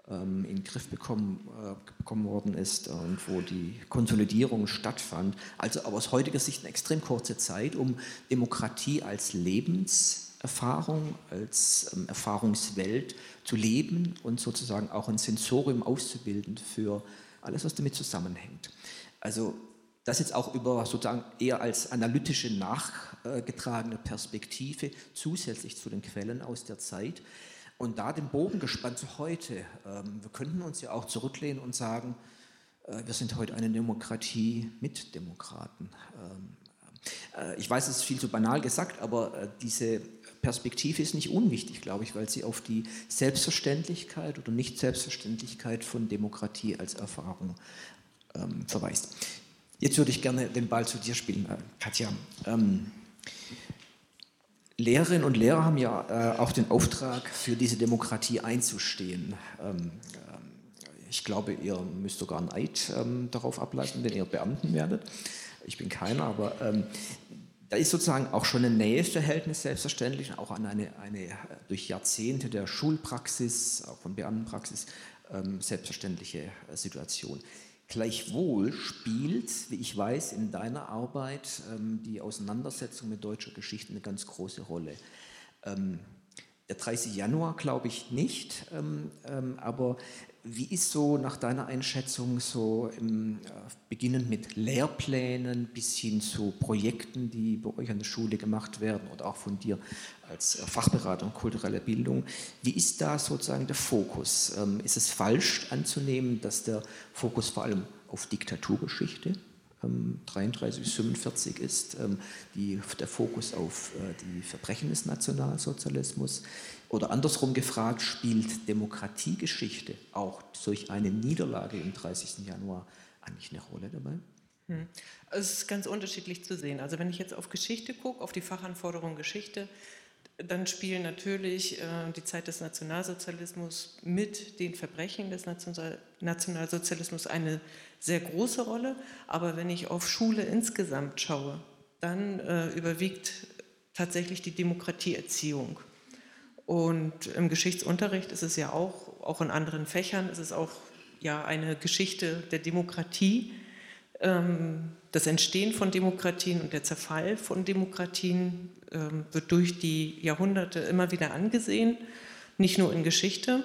ähm, in den Griff bekommen, äh, bekommen worden ist und wo die Konsolidierung stattfand. Also aber aus heutiger Sicht eine extrem kurze Zeit, um Demokratie als Lebens Erfahrung, als ähm, Erfahrungswelt zu leben und sozusagen auch ein Sensorium auszubilden für alles, was damit zusammenhängt. Also das jetzt auch über sozusagen eher als analytische nachgetragene Perspektive zusätzlich zu den Quellen aus der Zeit. Und da den Bogen gespannt zu heute. Ähm, wir könnten uns ja auch zurücklehnen und sagen, äh, wir sind heute eine Demokratie mit Demokraten. Ähm, äh, ich weiß, es ist viel zu banal gesagt, aber äh, diese Perspektive ist nicht unwichtig, glaube ich, weil sie auf die Selbstverständlichkeit oder Nicht-Selbstverständlichkeit von Demokratie als Erfahrung ähm, verweist. Jetzt würde ich gerne den Ball zu dir spielen, äh, Katja. Ähm, Lehrerinnen und Lehrer haben ja äh, auch den Auftrag, für diese Demokratie einzustehen. Ähm, ähm, ich glaube, ihr müsst sogar einen Eid ähm, darauf ableiten, wenn ihr Beamten werdet. Ich bin keiner, aber ähm, da ist sozusagen auch schon ein Näheverhältnis selbstverständlich, auch an eine, eine durch Jahrzehnte der Schulpraxis, auch von Beamtenpraxis, ähm, selbstverständliche äh, Situation. Gleichwohl spielt, wie ich weiß, in deiner Arbeit ähm, die Auseinandersetzung mit deutscher Geschichte eine ganz große Rolle. Ähm, der 30. Januar glaube ich nicht, ähm, aber wie ist so nach deiner Einschätzung so im, äh, beginnend mit Lehrplänen bis hin zu Projekten, die bei euch an der Schule gemacht werden oder auch von dir als äh, Fachberater und kulturelle Bildung, wie ist da sozusagen der Fokus? Ähm, ist es falsch anzunehmen, dass der Fokus vor allem auf Diktaturgeschichte 33 bis 45 ist ähm, die, der Fokus auf äh, die Verbrechen des Nationalsozialismus. Oder andersrum gefragt, spielt Demokratiegeschichte auch durch eine Niederlage im 30. Januar eigentlich eine Rolle dabei? Hm. Es ist ganz unterschiedlich zu sehen. Also wenn ich jetzt auf Geschichte gucke, auf die Fachanforderung Geschichte, dann spielen natürlich äh, die Zeit des Nationalsozialismus mit den Verbrechen des National Nationalsozialismus eine sehr große Rolle. Aber wenn ich auf Schule insgesamt schaue, dann äh, überwiegt tatsächlich die Demokratieerziehung. Und im Geschichtsunterricht ist es ja auch, auch in anderen Fächern, ist es auch ja eine Geschichte der Demokratie ähm, das Entstehen von Demokratien und der Zerfall von Demokratien ähm, wird durch die Jahrhunderte immer wieder angesehen, nicht nur in Geschichte.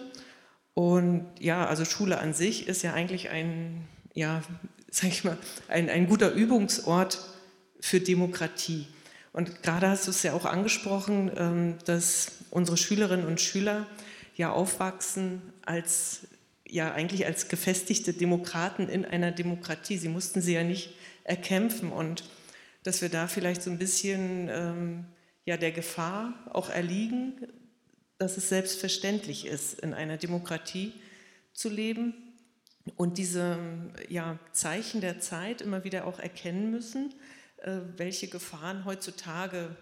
Und ja, also Schule an sich ist ja eigentlich ein, ja, sag ich mal, ein, ein guter Übungsort für Demokratie. Und gerade hast du es ja auch angesprochen, ähm, dass unsere Schülerinnen und Schüler ja aufwachsen als ja eigentlich als gefestigte Demokraten in einer Demokratie. Sie mussten sie ja nicht erkämpfen und dass wir da vielleicht so ein bisschen ähm, ja, der Gefahr auch erliegen, dass es selbstverständlich ist, in einer Demokratie zu leben und diese ja, Zeichen der Zeit immer wieder auch erkennen müssen, welche Gefahren heutzutage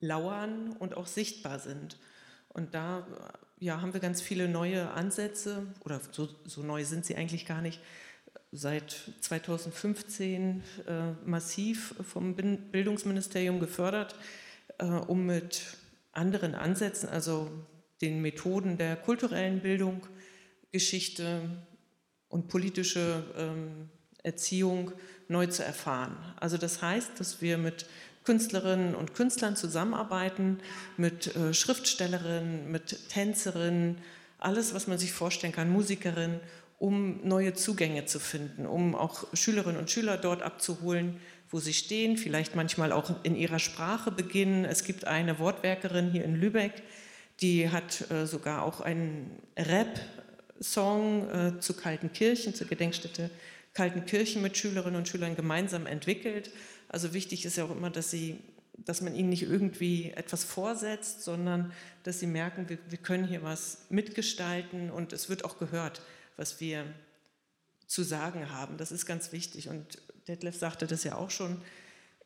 lauern und auch sichtbar sind. Und da ja, haben wir ganz viele neue Ansätze, oder so, so neu sind sie eigentlich gar nicht, seit 2015 äh, massiv vom Bildungsministerium gefördert, äh, um mit anderen Ansätzen, also den Methoden der kulturellen Bildung, Geschichte und politische ähm, Erziehung neu zu erfahren. Also das heißt, dass wir mit Künstlerinnen und Künstlern zusammenarbeiten, mit äh, Schriftstellerinnen, mit Tänzerinnen, alles, was man sich vorstellen kann, Musikerinnen, um neue Zugänge zu finden, um auch Schülerinnen und Schüler dort abzuholen, wo sie stehen, vielleicht manchmal auch in ihrer Sprache beginnen. Es gibt eine Wortwerkerin hier in Lübeck, die hat äh, sogar auch einen Rap-Song äh, zu Kaltenkirchen, zur Gedenkstätte Kaltenkirchen mit Schülerinnen und Schülern gemeinsam entwickelt. Also wichtig ist ja auch immer, dass sie dass man ihnen nicht irgendwie etwas vorsetzt, sondern dass sie merken, wir, wir können hier was mitgestalten und es wird auch gehört, was wir zu sagen haben. Das ist ganz wichtig. Und Detlef sagte das ja auch schon.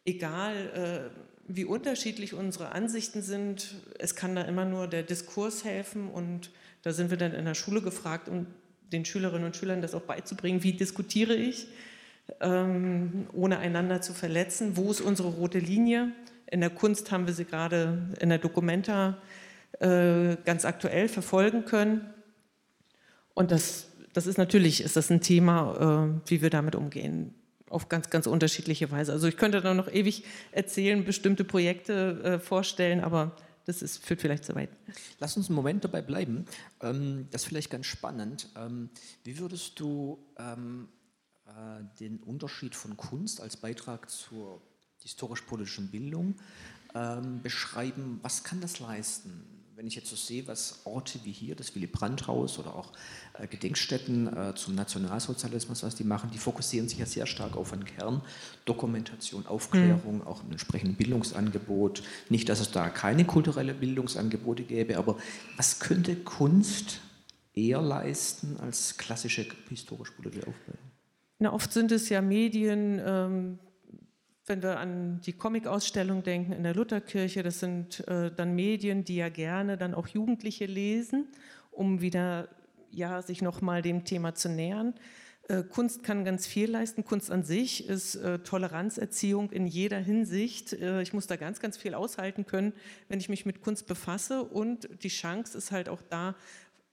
Egal, äh, wie unterschiedlich unsere Ansichten sind, es kann da immer nur der Diskurs helfen. Und da sind wir dann in der Schule gefragt, um den Schülerinnen und Schülern das auch beizubringen. Wie diskutiere ich? ähm, ohne einander zu verletzen. Wo ist unsere rote Linie? In der Kunst haben wir sie gerade in der Documenta äh, ganz aktuell verfolgen können. Und das, das ist natürlich ist das ein Thema, äh, wie wir damit umgehen, auf ganz, ganz unterschiedliche Weise. Also ich könnte da noch ewig erzählen, bestimmte Projekte äh, vorstellen, aber das ist, führt vielleicht zu weit. Lass uns einen Moment dabei bleiben. Ähm, das ist vielleicht ganz spannend. Ähm, wie würdest du ähm, äh, den Unterschied von Kunst als Beitrag zur historisch-politischen Bildung beschreiben, was kann das leisten? Wenn ich jetzt so sehe, was Orte wie hier, das Willy Brandt-Haus oder auch äh, Gedenkstätten äh, zum Nationalsozialismus, was die machen, die fokussieren sich ja sehr stark auf einen Kern, Dokumentation, Aufklärung, mhm. auch ein entsprechendes Bildungsangebot. Nicht, dass es da keine kulturelle Bildungsangebote gäbe, aber was könnte Kunst eher leisten als klassische historisch-politische Aufbildung? Na, oft sind es ja Medien, ähm, wenn wir an die Comic-Ausstellung denken in der Lutherkirche, das sind äh, dann Medien, die ja gerne dann auch Jugendliche lesen, um wieder ja, sich nochmal dem Thema zu nähern. Äh, Kunst kann ganz viel leisten. Kunst an sich ist äh, Toleranzerziehung in jeder Hinsicht. Äh, ich muss da ganz, ganz viel aushalten können, wenn ich mich mit Kunst befasse. Und die Chance ist halt auch da,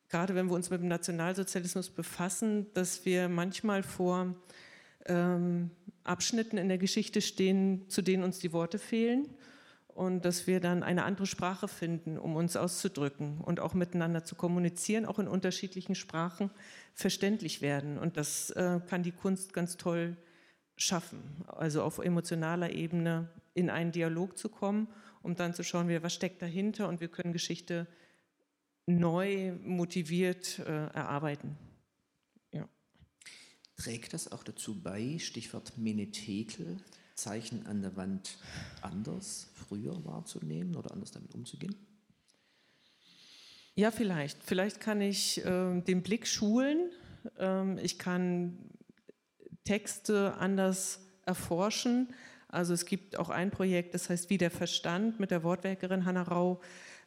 gerade wenn wir uns mit dem Nationalsozialismus befassen, dass wir manchmal vor ähm, Abschnitten in der Geschichte stehen, zu denen uns die Worte fehlen und dass wir dann eine andere Sprache finden, um uns auszudrücken und auch miteinander zu kommunizieren, auch in unterschiedlichen Sprachen verständlich werden. Und das äh, kann die Kunst ganz toll schaffen, also auf emotionaler Ebene in einen Dialog zu kommen, um dann zu schauen, was steckt dahinter und wir können Geschichte neu motiviert äh, erarbeiten. Trägt das auch dazu bei, Stichwort Menetekel, Zeichen an der Wand anders, früher wahrzunehmen oder anders damit umzugehen? Ja, vielleicht. Vielleicht kann ich äh, den Blick schulen. Ähm, ich kann Texte anders erforschen. Also es gibt auch ein Projekt, das heißt Wie der Verstand mit der Wortwerkerin Hanna Rau,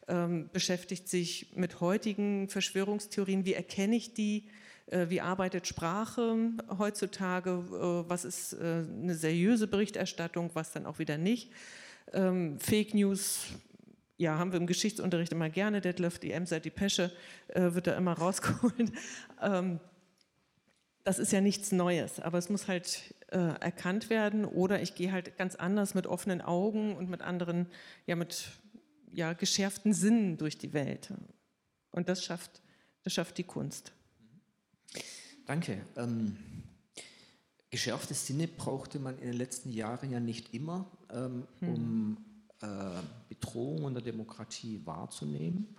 ähm, beschäftigt sich mit heutigen Verschwörungstheorien. Wie erkenne ich die? Äh, wie arbeitet Sprache heutzutage, äh, was ist äh, eine seriöse Berichterstattung, was dann auch wieder nicht. Ähm, Fake News, ja, haben wir im Geschichtsunterricht immer gerne, Detlef, die Emser, die Pesche, wird da immer rausgeholt. Ähm, das ist ja nichts Neues, aber es muss halt erkannt werden oder ich gehe halt ganz anders mit offenen Augen und mit anderen, ja, mit ja, geschärften Sinnen durch die Welt. Und das schafft, das schafft die Kunst. Danke. Ähm, geschärfte Sinne brauchte man in den letzten Jahren ja nicht immer, ähm, hm. um äh, Bedrohungen der Demokratie wahrzunehmen.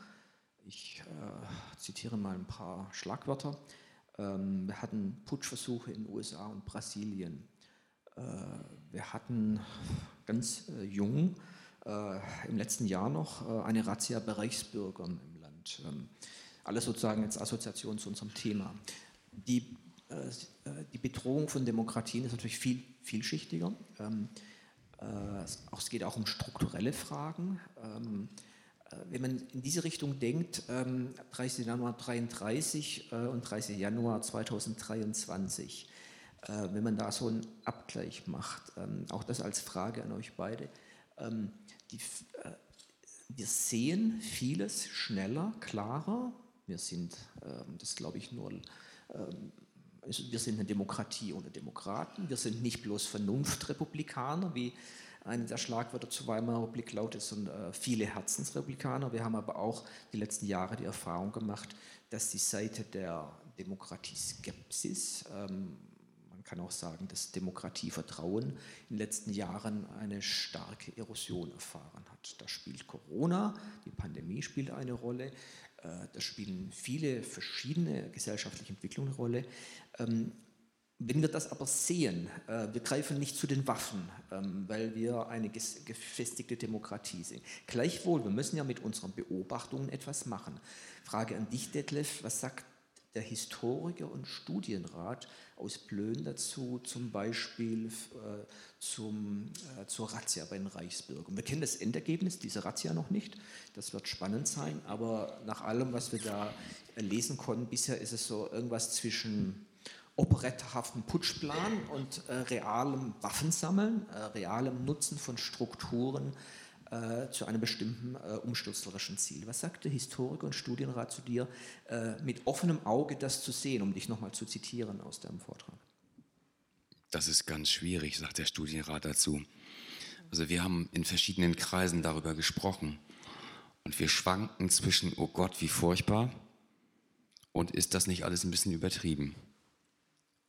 Ich äh, zitiere mal ein paar Schlagwörter. Ähm, wir hatten Putschversuche in den USA und Brasilien. Äh, wir hatten ganz äh, jung äh, im letzten Jahr noch äh, eine Razzia bei Reichsbürgern im Land. Ähm, alles sozusagen als Assoziation zu unserem Thema die, äh, die Bedrohung von Demokratien ist natürlich viel vielschichtiger. Ähm, äh, es geht auch um strukturelle Fragen. Ähm, äh, wenn man in diese Richtung denkt, ähm, 30. Januar 1933 äh, und 30. Januar 2023, äh, wenn man da so einen Abgleich macht, ähm, auch das als Frage an euch beide, ähm, die, äh, wir sehen vieles schneller, klarer. Wir sind, ähm, das glaube ich, nur ähm, wir sind eine Demokratie ohne Demokraten. Wir sind nicht bloß Vernunftrepublikaner, wie eine der Schlagwörter zur Weimarer Republik lautet, sondern äh, viele Herzensrepublikaner. Wir haben aber auch die letzten Jahre die Erfahrung gemacht, dass die Seite der Demokratieskepsis ähm, kann auch sagen, dass Demokratievertrauen in den letzten Jahren eine starke Erosion erfahren hat. Da spielt Corona, die Pandemie spielt eine Rolle, da spielen viele verschiedene gesellschaftliche Entwicklungen eine Rolle. Ähm, wenn wir das aber sehen, äh, wir greifen nicht zu den Waffen, ähm, weil wir eine gefestigte Demokratie sind. Gleichwohl, wir müssen ja mit unseren Beobachtungen etwas machen. Frage an dich, Detlef, was sagt der Historiker und Studienrat aus Plön dazu, zum Beispiel äh, zum, äh, zur Razzia bei den Reichsbürgern. Wir kennen das Endergebnis dieser Razzia noch nicht, das wird spannend sein, aber nach allem, was wir da lesen konnten, bisher ist es so irgendwas zwischen operetthaften Putschplan und äh, realem Waffensammeln, realem Nutzen von Strukturen, äh, zu einem bestimmten äh, umstürzlerischen Ziel. Was sagt der Historiker und Studienrat zu dir, äh, mit offenem Auge das zu sehen, um dich nochmal zu zitieren aus deinem Vortrag? Das ist ganz schwierig, sagt der Studienrat dazu. Also wir haben in verschiedenen Kreisen darüber gesprochen und wir schwanken zwischen, oh Gott, wie furchtbar und ist das nicht alles ein bisschen übertrieben?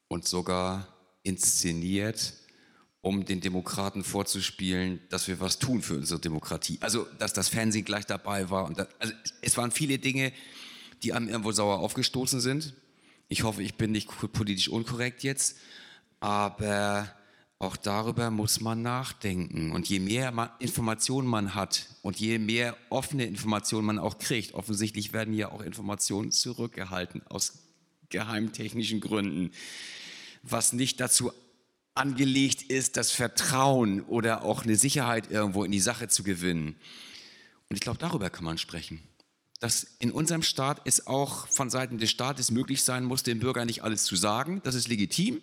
Und sogar inszeniert, um den Demokraten vorzuspielen, dass wir was tun für unsere Demokratie. Also, dass das Fernsehen gleich dabei war. Und das, also, es waren viele Dinge, die einem irgendwo sauer aufgestoßen sind. Ich hoffe, ich bin nicht politisch unkorrekt jetzt, aber auch darüber muss man nachdenken. Und je mehr Informationen man hat und je mehr offene Informationen man auch kriegt, offensichtlich werden ja auch Informationen zurückgehalten aus geheimtechnischen Gründen, was nicht dazu angelegt ist, das Vertrauen oder auch eine Sicherheit irgendwo in die Sache zu gewinnen. Und ich glaube, darüber kann man sprechen. Dass in unserem Staat es auch von Seiten des Staates möglich sein muss, dem Bürger nicht alles zu sagen. Das ist legitim.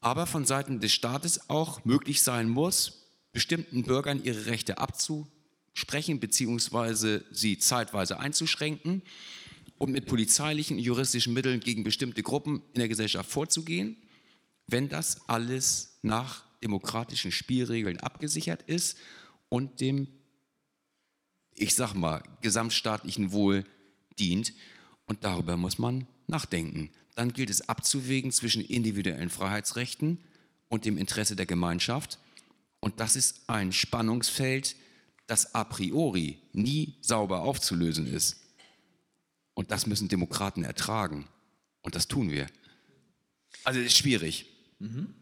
Aber von Seiten des Staates auch möglich sein muss, bestimmten Bürgern ihre Rechte abzusprechen bzw. sie zeitweise einzuschränken und mit polizeilichen juristischen Mitteln gegen bestimmte Gruppen in der Gesellschaft vorzugehen wenn das alles nach demokratischen Spielregeln abgesichert ist und dem, ich sag mal, gesamtstaatlichen Wohl dient. Und darüber muss man nachdenken. Dann gilt es abzuwägen zwischen individuellen Freiheitsrechten und dem Interesse der Gemeinschaft. Und das ist ein Spannungsfeld, das a priori nie sauber aufzulösen ist. Und das müssen Demokraten ertragen. Und das tun wir. Also es ist schwierig. Mhm.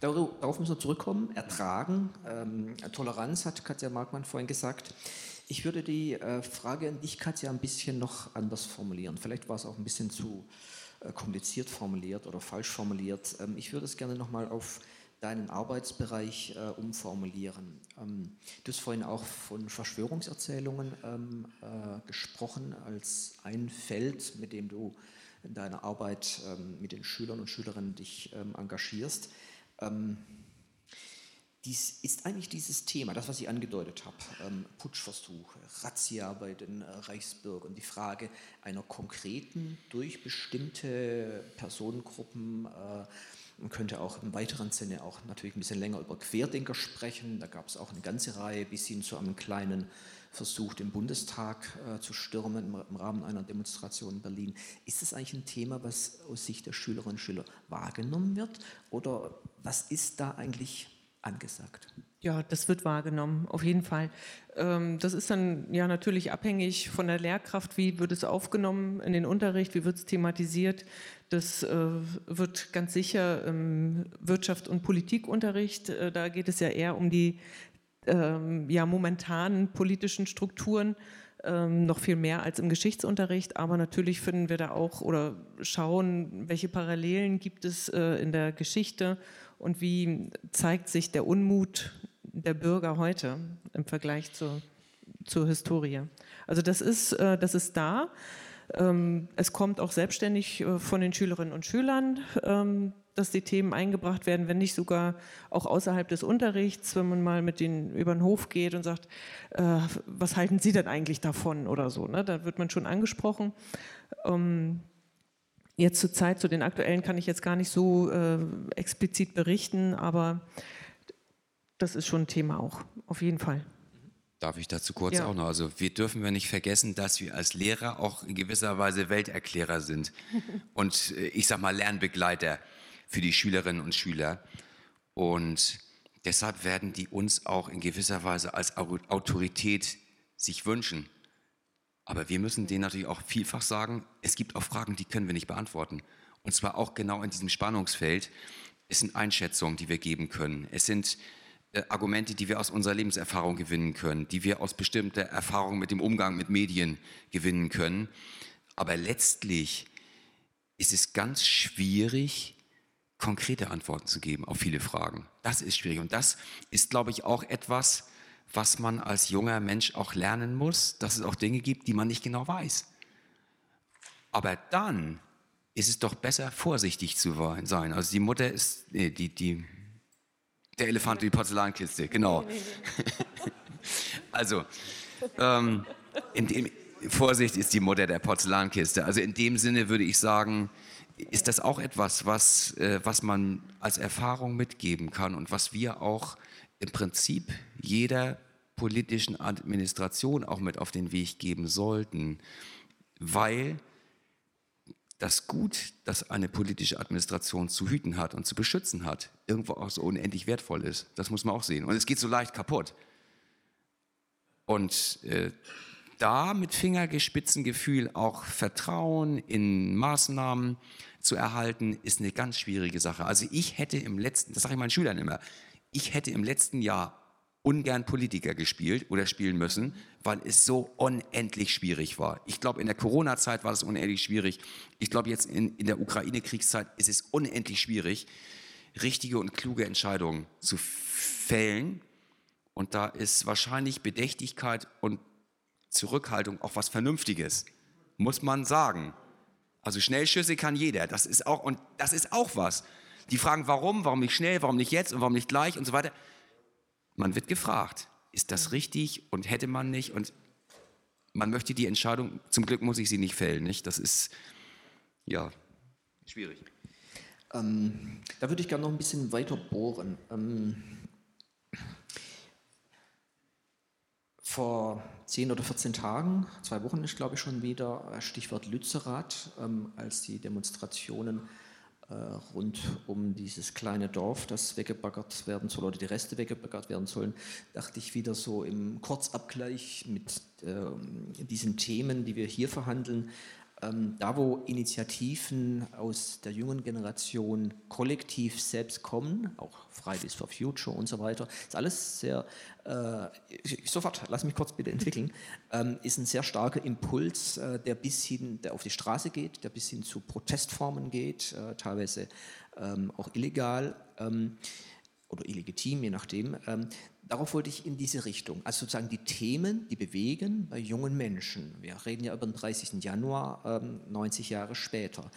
Darauf müssen wir zurückkommen. Ertragen. Ähm, Toleranz hat Katja Markmann vorhin gesagt. Ich würde die äh, Frage an dich, Katja, ein bisschen noch anders formulieren. Vielleicht war es auch ein bisschen zu äh, kompliziert formuliert oder falsch formuliert. Ähm, ich würde es gerne nochmal auf deinen Arbeitsbereich äh, umformulieren. Ähm, du hast vorhin auch von Verschwörungserzählungen ähm, äh, gesprochen als ein Feld, mit dem du in deiner Arbeit ähm, mit den Schülern und Schülerinnen dich ähm, engagierst. Ähm, dies ist eigentlich dieses Thema, das, was ich angedeutet habe, Putschversuche, Razzia bei den äh, Reichsbürgern, die Frage einer konkreten, durch bestimmte Personengruppen, äh, man könnte auch im weiteren Sinne auch natürlich ein bisschen länger über Querdenker sprechen, da gab es auch eine ganze Reihe bis hin zu einem kleinen versucht, den Bundestag äh, zu stürmen im, im, Rahmen einer Demonstration in Berlin. Ist das eigentlich ein Thema, was aus Sicht der Schülerinnen und Schüler wahrgenommen wird? Oder was ist da eigentlich angesagt? Ja, das wird wahrgenommen, auf jeden Fall. Ähm, das ist dann ja natürlich abhängig von der Lehrkraft, wie wird es aufgenommen in den Unterricht, wie wird es thematisiert. Das äh, wird ganz sicher im Wirtschaft- und Politikunterricht, äh, da geht es ja eher um die ähm, ja, momentanen politischen Strukturen ähm, noch viel mehr als im Geschichtsunterricht. Aber natürlich finden wir da auch oder schauen, welche Parallelen gibt es äh, in der Geschichte und wie zeigt sich der Unmut der Bürger heute im Vergleich zur, zur Historie. Also das ist, äh, das ist da. Ähm, es kommt auch selbstständig äh, von den Schülerinnen und Schülern. Dass die Themen eingebracht werden, wenn nicht sogar auch außerhalb des Unterrichts, wenn man mal mit denen über den Hof geht und sagt, äh, was halten Sie denn eigentlich davon oder so. Ne? Da wird man schon angesprochen. Ähm, jetzt zur Zeit, zu den aktuellen kann ich jetzt gar nicht so äh, explizit berichten, aber das ist schon ein Thema auch, auf jeden Fall. Darf ich dazu kurz ja. auch noch? Also wir dürfen wir nicht vergessen, dass wir als Lehrer auch in gewisser Weise Welterklärer sind und äh, ich sag mal Lernbegleiter für die Schülerinnen und Schüler. Und deshalb werden die uns auch in gewisser Weise als Autorität sich wünschen. Aber wir müssen denen natürlich auch vielfach sagen, es gibt auch Fragen, die können wir nicht beantworten. Und zwar auch genau in diesem Spannungsfeld. Es sind Einschätzungen, die wir geben können. Es sind äh, Argumente, die wir aus unserer Lebenserfahrung gewinnen können, die wir aus bestimmter Erfahrung mit dem Umgang mit Medien gewinnen können. Aber letztlich ist es ganz schwierig, konkrete Antworten zu geben auf viele Fragen. Das ist schwierig. Und das ist, glaube ich, auch etwas, was man als junger Mensch auch lernen muss, dass es auch Dinge gibt, die man nicht genau weiß. Aber dann ist es doch besser, vorsichtig zu sein. Also die Mutter ist, nee, die, die, der Elefant und die Porzellankiste, genau. also, ähm, in dem, Vorsicht ist die Mutter der Porzellankiste. Also in dem Sinne würde ich sagen, ist das auch etwas, was, äh, was man als Erfahrung mitgeben kann und was wir auch im Prinzip jeder politischen Administration auch mit auf den Weg geben sollten, weil das Gut, das eine politische Administration zu hüten hat und zu beschützen hat, irgendwo auch so unendlich wertvoll ist. Das muss man auch sehen. Und es geht so leicht kaputt. Und äh, da mit Fingergespitzengefühl auch Vertrauen in Maßnahmen zu erhalten, ist eine ganz schwierige Sache. Also ich hätte im letzten, das sage ich meinen Schülern immer, ich hätte im letzten Jahr ungern Politiker gespielt oder spielen müssen, weil es so unendlich schwierig war. Ich glaube, in der Corona-Zeit war es unendlich schwierig. Ich glaube, jetzt in, in der Ukraine-Kriegszeit ist es unendlich schwierig, richtige und kluge Entscheidungen zu fällen. Und da ist wahrscheinlich Bedächtigkeit und Zurückhaltung auch was Vernünftiges, muss man sagen. Also Schnellschüsse kann jeder. Das ist auch, und das ist auch was. Die fragen, warum, warum nicht schnell, warum nicht jetzt und warum nicht gleich und so weiter. Man wird gefragt, ist das richtig und hätte man nicht und man möchte die Entscheidung, zum Glück muss ich sie nicht fällen, nicht? Das ist, ja, schwierig. Ähm, da würde ich gerne noch ein bisschen weiter bohren. Ähm, vor zehn oder 14 Tagen, zwei Wochen ist glaube ich schon wieder, Stichwort Lützerath, ähm, als die Demonstrationen äh, rund um dieses kleine Dorf, das weggebaggert werden soll oder die Reste weggebaggert werden sollen, dachte ich wieder so im Kurzabgleich mit äh, diesen Themen, die wir hier verhandeln, da, wo Initiativen aus der jungen Generation kollektiv selbst kommen, auch Fridays for Future und so weiter, ist alles sehr, äh, sofort, lass mich kurz bitte entwickeln, ähm, ist ein sehr starker Impuls, äh, der bis hin, der auf die Straße geht, der bis hin zu Protestformen geht, äh, teilweise ähm, auch illegal. Ähm, oder illegitim, je nachdem. Ähm, darauf wollte ich in diese Richtung. Also sozusagen die Themen, die bewegen bei jungen Menschen. Wir reden ja über den 30. Januar, ähm, 90 Jahre später.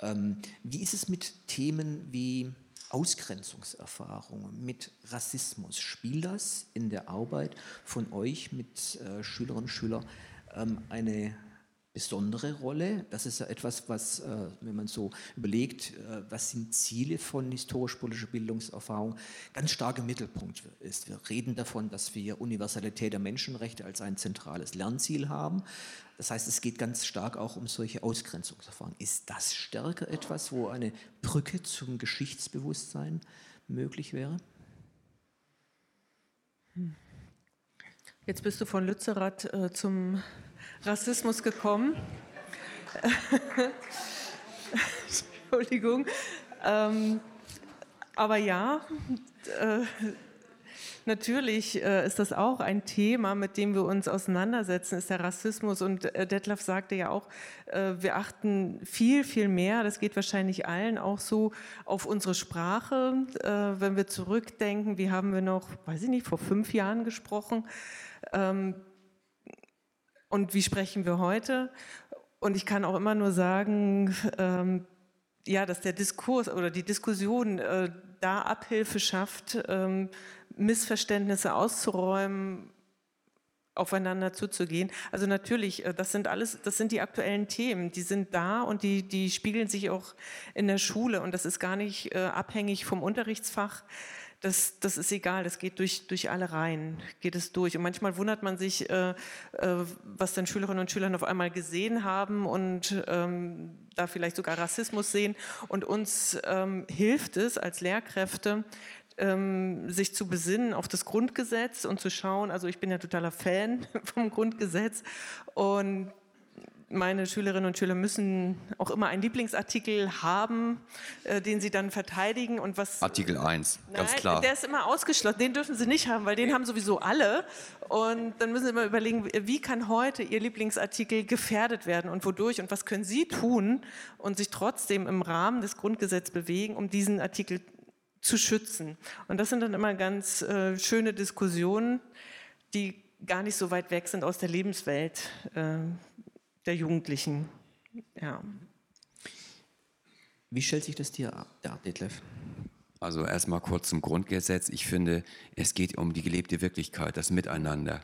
Ähm, wie ist es mit Themen wie Ausgrenzungserfahrungen, mit Rassismus? Spielt das in der Arbeit von euch mit äh, Schülerinnen und Schülern ähm, eine besondere Rolle. Das ist ja etwas, was, äh, wenn man so überlegt, äh, was sind Ziele von historisch-politischer Bildungserfahrung, ganz stark im Mittelpunkt ist. Wir reden davon, dass wir Universalität der Menschenrechte als ein zentrales Lernziel haben. Das heißt, es geht ganz stark auch um solche Ausgrenzungserfahrungen. Ist das stärker etwas, wo eine Brücke zum Geschichtsbewusstsein möglich wäre? Jetzt bist du von Lützerath äh, zum Rassismus gekommen. Entschuldigung. Ähm, aber ja, äh, natürlich äh, ist das auch ein Thema, mit dem wir uns auseinandersetzen, ist der Rassismus. Und äh, Detlef sagte ja auch, äh, wir achten viel, viel mehr, das geht wahrscheinlich allen auch so, auf unsere Sprache. Äh, wenn wir zurückdenken, wie haben wir noch, weiß ich nicht, vor fünf Jahren gesprochen. Ähm, und wie sprechen wir heute? Und ich kann auch immer nur sagen, ähm, ja, dass der Diskurs oder die Diskussion äh, da Abhilfe schafft, ähm, Missverständnisse auszuräumen, aufeinander zuzugehen. Also natürlich, äh, das sind alles, das sind die aktuellen Themen, die sind da und die, die spiegeln sich auch in der Schule und das ist gar nicht äh, abhängig vom Unterrichtsfach das, das ist egal, das geht durch, durch alle Reihen, geht es durch. Und manchmal wundert man sich, äh, äh, was dann Schülerinnen und Schüler auf einmal gesehen haben und ähm, da vielleicht sogar Rassismus sehen. Und uns ähm, hilft es als Lehrkräfte, ähm, sich zu besinnen auf das Grundgesetz und zu schauen, also ich bin ja totaler Fan vom Grundgesetz und meine Schülerinnen und Schüler müssen auch immer einen Lieblingsartikel haben, äh, den sie dann verteidigen und was. Artikel 1, ganz nein, klar. Der ist immer ausgeschlossen, den dürfen sie nicht haben, weil den haben sowieso alle. Und dann müssen sie immer überlegen, wie kann heute ihr Lieblingsartikel gefährdet werden und wodurch und was können sie tun und sich trotzdem im Rahmen des Grundgesetzes bewegen, um diesen Artikel zu schützen. Und das sind dann immer ganz äh, schöne Diskussionen, die gar nicht so weit weg sind aus der Lebenswelt. Äh, der Jugendlichen. Ja. Wie stellt sich das dir dar, Detlef? Also erstmal kurz zum Grundgesetz. Ich finde, es geht um die gelebte Wirklichkeit, das Miteinander.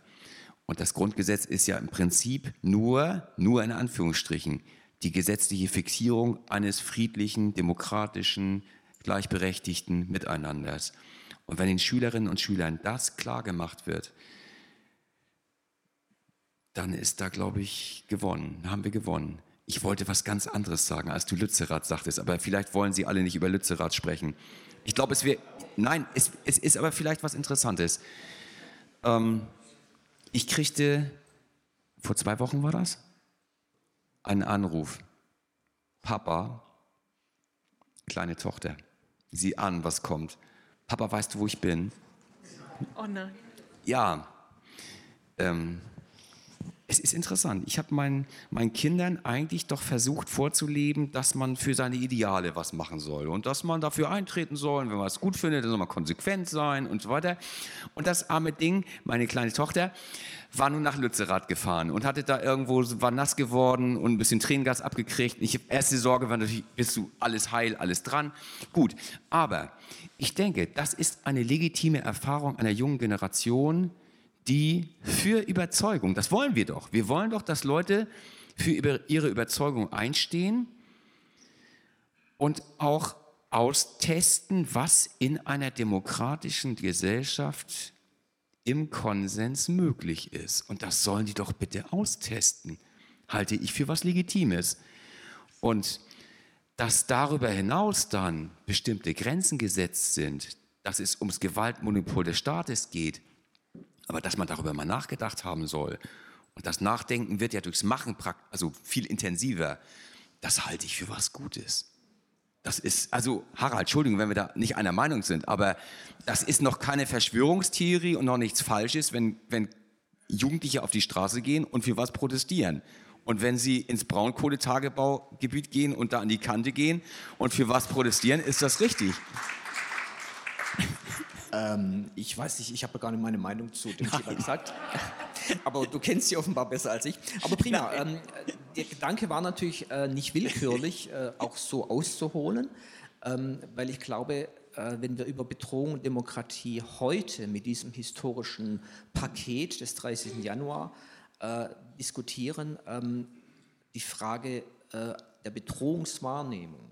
Und das Grundgesetz ist ja im Prinzip nur, nur in Anführungsstrichen, die gesetzliche Fixierung eines friedlichen, demokratischen, gleichberechtigten Miteinanders. Und wenn den Schülerinnen und Schülern das klar gemacht wird, dann ist da, glaube ich, gewonnen, haben wir gewonnen. Ich wollte was ganz anderes sagen, als du Lützerath sagtest, aber vielleicht wollen Sie alle nicht über Lützerath sprechen. Ich glaube, es wäre, nein, es, es, ist aber vielleicht was Interessantes. Ähm, ich kriegte, vor zwei Wochen war das, einen Anruf. Papa, kleine Tochter, sieh an, was kommt. Papa, weißt du, wo ich bin? Oh nein. Ja, ähm, es ist interessant. Ich habe meinen, meinen Kindern eigentlich doch versucht vorzuleben, dass man für seine Ideale was machen soll und dass man dafür eintreten soll. wenn man es gut findet, dann soll man konsequent sein und so weiter. Und das arme Ding, meine kleine Tochter, war nun nach Lützerath gefahren und hatte da irgendwo, war nass geworden und ein bisschen Tränengas abgekriegt. Ich, erste Sorge war natürlich, bist du alles heil, alles dran. Gut, aber ich denke, das ist eine legitime Erfahrung einer jungen Generation, die für Überzeugung, das wollen wir doch, wir wollen doch, dass Leute für ihre Überzeugung einstehen und auch austesten, was in einer demokratischen Gesellschaft im Konsens möglich ist. Und das sollen die doch bitte austesten, halte ich für was Legitimes. Und dass darüber hinaus dann bestimmte Grenzen gesetzt sind, dass es ums Gewaltmonopol des Staates geht, aber dass man darüber mal nachgedacht haben soll. Und das Nachdenken wird ja durchs Machen also viel intensiver. Das halte ich für was Gutes. Das ist, also Harald, Entschuldigung, wenn wir da nicht einer Meinung sind, aber das ist noch keine Verschwörungstheorie und noch nichts Falsches, wenn, wenn Jugendliche auf die Straße gehen und für was protestieren. Und wenn sie ins Braunkohletagebaugebiet gehen und da an die Kante gehen und für was protestieren, ist das richtig. Ähm, ich weiß nicht, ich habe gar nicht meine Meinung zu dem Thema gesagt. Aber du kennst sie offenbar besser als ich. Aber prima. Ähm, der Gedanke war natürlich äh, nicht willkürlich, äh, auch so auszuholen, ähm, weil ich glaube, äh, wenn wir über Bedrohung und Demokratie heute mit diesem historischen Paket des 30. Januar äh, diskutieren, ähm, die Frage äh, der Bedrohungswahrnehmung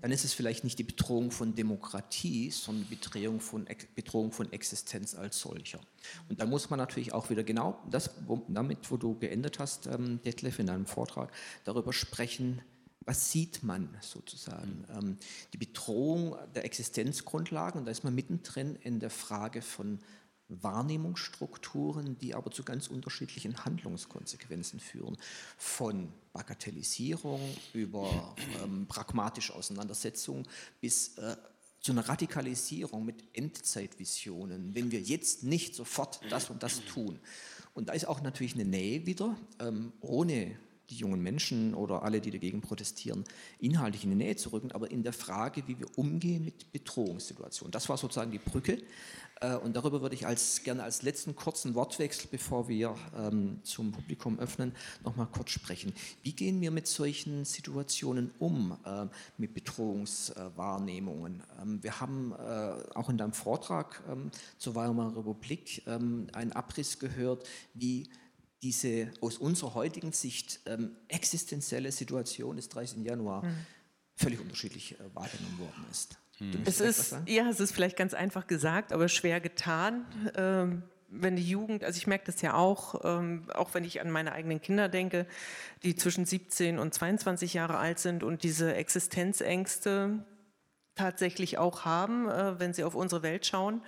dann ist es vielleicht nicht die Bedrohung von Demokratie, sondern die Bedrohung von, Bedrohung von Existenz als solcher. Und da muss man natürlich auch wieder genau das, damit, wo du geendet hast, ähm, Detlef, in deinem Vortrag, darüber sprechen, was sieht man sozusagen? Ähm, die Bedrohung der Existenzgrundlagen, und da ist man mittendrin in der Frage von Wahrnehmungsstrukturen, die aber zu ganz unterschiedlichen Handlungskonsequenzen führen. Von Bagatellisierung über ähm, pragmatische Auseinandersetzung bis äh, zu einer Radikalisierung mit Endzeitvisionen, wenn wir jetzt nicht sofort das und das tun. Und da ist auch natürlich eine Nähe wieder, ähm, ohne die jungen Menschen oder alle, die dagegen protestieren, inhaltlich in die Nähe zu rücken, aber in der Frage, wie wir umgehen mit Bedrohungssituationen. Das war sozusagen die Brücke. Äh, und darüber würde ich als, gerne als letzten kurzen Wortwechsel, bevor wir ähm, zum Publikum öffnen, noch mal kurz sprechen. Wie gehen wir mit solchen Situationen um, äh, mit Bedrohungswahrnehmungen? Ähm, wir haben äh, auch in deinem Vortrag ähm, zur Weimarer Republik ähm, einen Abriss gehört, wie diese aus unserer heutigen Sicht ähm, existenzielle Situation des 30. Januar mhm. völlig unterschiedlich äh, wahrgenommen worden ist. Mhm. Es ist, ja, es ist vielleicht ganz einfach gesagt, aber schwer getan. Ähm, wenn die Jugend, also ich merke das ja auch, ähm, auch wenn ich an meine eigenen Kinder denke, die zwischen 17 und 22 Jahre alt sind und diese Existenzängste tatsächlich auch haben, äh, wenn sie auf unsere Welt schauen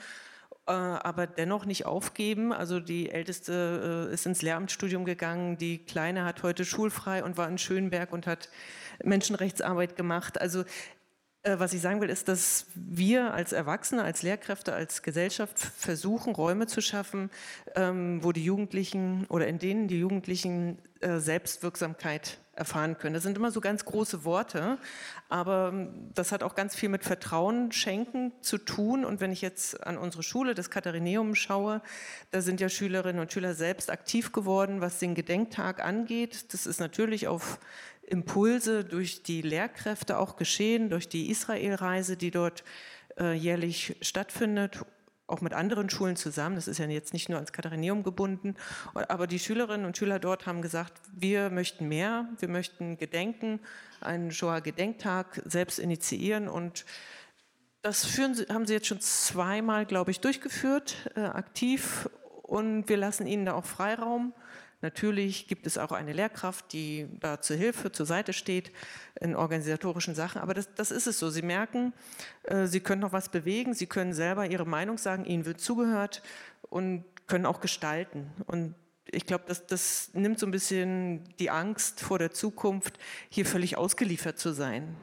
äh, aber dennoch nicht aufgeben. Also die Älteste äh, ist ins Lehramtsstudium gegangen, die Kleine hat heute schulfrei und war in Schönberg und hat Menschenrechtsarbeit gemacht. Also was ich sagen will, ist, dass wir als Erwachsene, als Lehrkräfte, als Gesellschaft versuchen, Räume zu schaffen, ähm, wo die Jugendlichen oder in denen die Jugendlichen äh, Selbstwirksamkeit erfahren können. Das sind immer so ganz große Worte, aber ähm, das hat auch ganz viel mit Vertrauen schenken zu tun. Und wenn ich jetzt an unsere Schule, das Katharineum, schaue, da sind ja Schülerinnen und Schüler selbst aktiv geworden, was den Gedenktag angeht. Das ist natürlich auf Impulse durch die Lehrkräfte auch geschehen, durch die Israelreise, die dort äh, jährlich stattfindet, auch mit anderen Schulen zusammen. Das ist ja jetzt nicht nur ans Katharineum gebunden. Aber die Schülerinnen und Schüler dort haben gesagt, wir möchten mehr, wir möchten gedenken, einen Shoah-Gedenktag selbst initiieren und das führen, haben sie jetzt schon zweimal, glaube ich, durchgeführt, äh, aktiv und wir lassen ihnen da auch Freiraum Natürlich gibt es auch eine Lehrkraft, die da zur Hilfe, zur Seite steht in organisatorischen Sachen. Aber das, das ist es so. Sie merken, äh, Sie können noch was bewegen, Sie können selber Ihre Meinung sagen, Ihnen wird zugehört und können auch gestalten. Und ich glaube, das, das nimmt so ein bisschen die Angst vor der Zukunft, hier völlig ausgeliefert zu sein.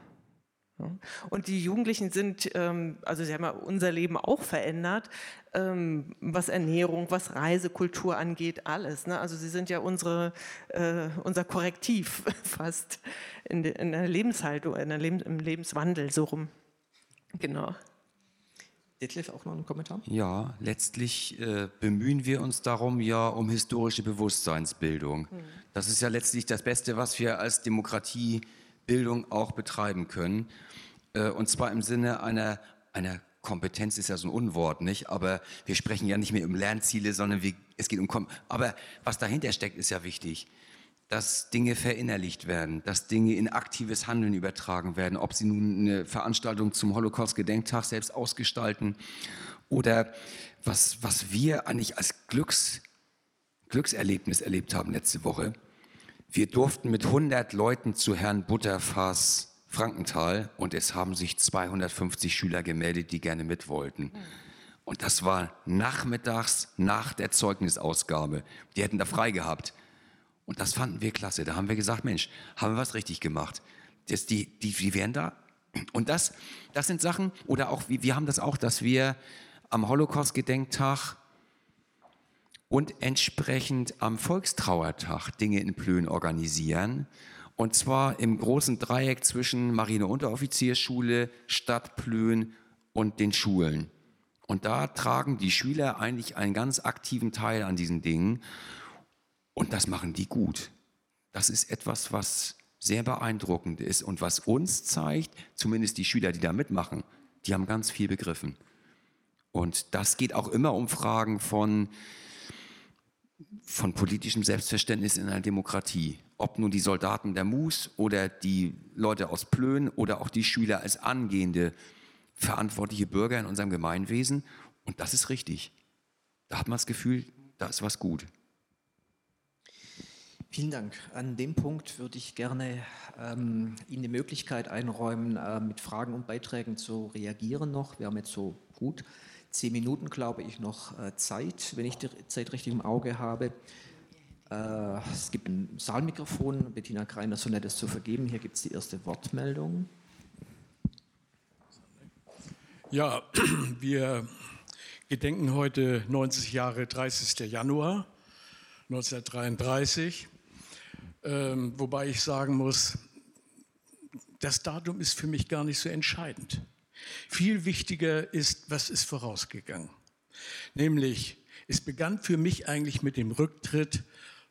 Und die Jugendlichen sind, ähm, also sie haben ja unser Leben auch verändert, ähm, was Ernährung, was Reisekultur angeht, alles. Ne? Also sie sind ja unsere, äh, unser Korrektiv fast in, der Lebenshaltung, in der Leben, im Lebenswandel, so rum. Genau. Detlef, auch noch einen Kommentar? Ja, letztlich äh, bemühen wir uns darum ja um historische Bewusstseinsbildung. Hm. Das ist ja letztlich das Beste, was wir als Demokratie Bildung auch betreiben können. Äh, und zwar im Sinne einer, einer Kompetenz ist ja so ein Unwort, nicht? Aber wir sprechen ja nicht mehr um Lernziele, sondern wir, es geht um Kom Aber was dahinter steckt, ist ja wichtig. Dass Dinge verinnerlicht werden, dass Dinge in aktives Handeln übertragen werden, ob sie nun eine Veranstaltung zum Holocaust-Gedenktag selbst ausgestalten oder was, was wir eigentlich als Glücks, Glückserlebnis erlebt haben letzte Woche wir durften mit 100 Leuten zu Herrn Butterfass Frankenthal und es haben sich 250 Schüler gemeldet, die gerne mit wollten. Und das war nachmittags nach der Zeugnisausgabe. Die hätten da frei gehabt. Und das fanden wir klasse. Da haben wir gesagt, Mensch, haben wir was richtig gemacht. Das, die, die, die wären da. Und das, das sind Sachen, oder auch, wir haben das auch, dass wir am Holocaust-Gedenktag und entsprechend am Volkstrauertag Dinge in Plön organisieren. Und zwar im großen Dreieck zwischen Marine-Unteroffiziersschule, Stadt Plön und den Schulen. Und da tragen die Schüler eigentlich einen ganz aktiven Teil an diesen Dingen. Und das machen die gut. Das ist etwas, was sehr beeindruckend ist und was uns zeigt, zumindest die Schüler, die da mitmachen, die haben ganz viel begriffen. Und das geht auch immer um Fragen von, von politischem Selbstverständnis in einer Demokratie. Ob nun die Soldaten der Mus oder die Leute aus Plön oder auch die Schüler als angehende verantwortliche Bürger in unserem Gemeinwesen. Und das ist richtig. Da hat man das Gefühl, da ist was gut. Vielen Dank. An dem Punkt würde ich gerne ähm, Ihnen die Möglichkeit einräumen, äh, mit Fragen und Beiträgen zu reagieren noch. Wir haben jetzt so gut zehn Minuten, glaube ich, noch äh, Zeit, wenn ich die Zeit richtig im Auge habe. Äh, es gibt ein Saalmikrofon. Bettina Kreiner so nett, es zu vergeben. Hier gibt es die erste Wortmeldung. Ja, wir gedenken heute 90 Jahre 30. Januar 1933, ähm, wobei ich sagen muss, das Datum ist für mich gar nicht so entscheidend. Viel wichtiger ist, was ist vorausgegangen. Nämlich, es begann für mich eigentlich mit dem Rücktritt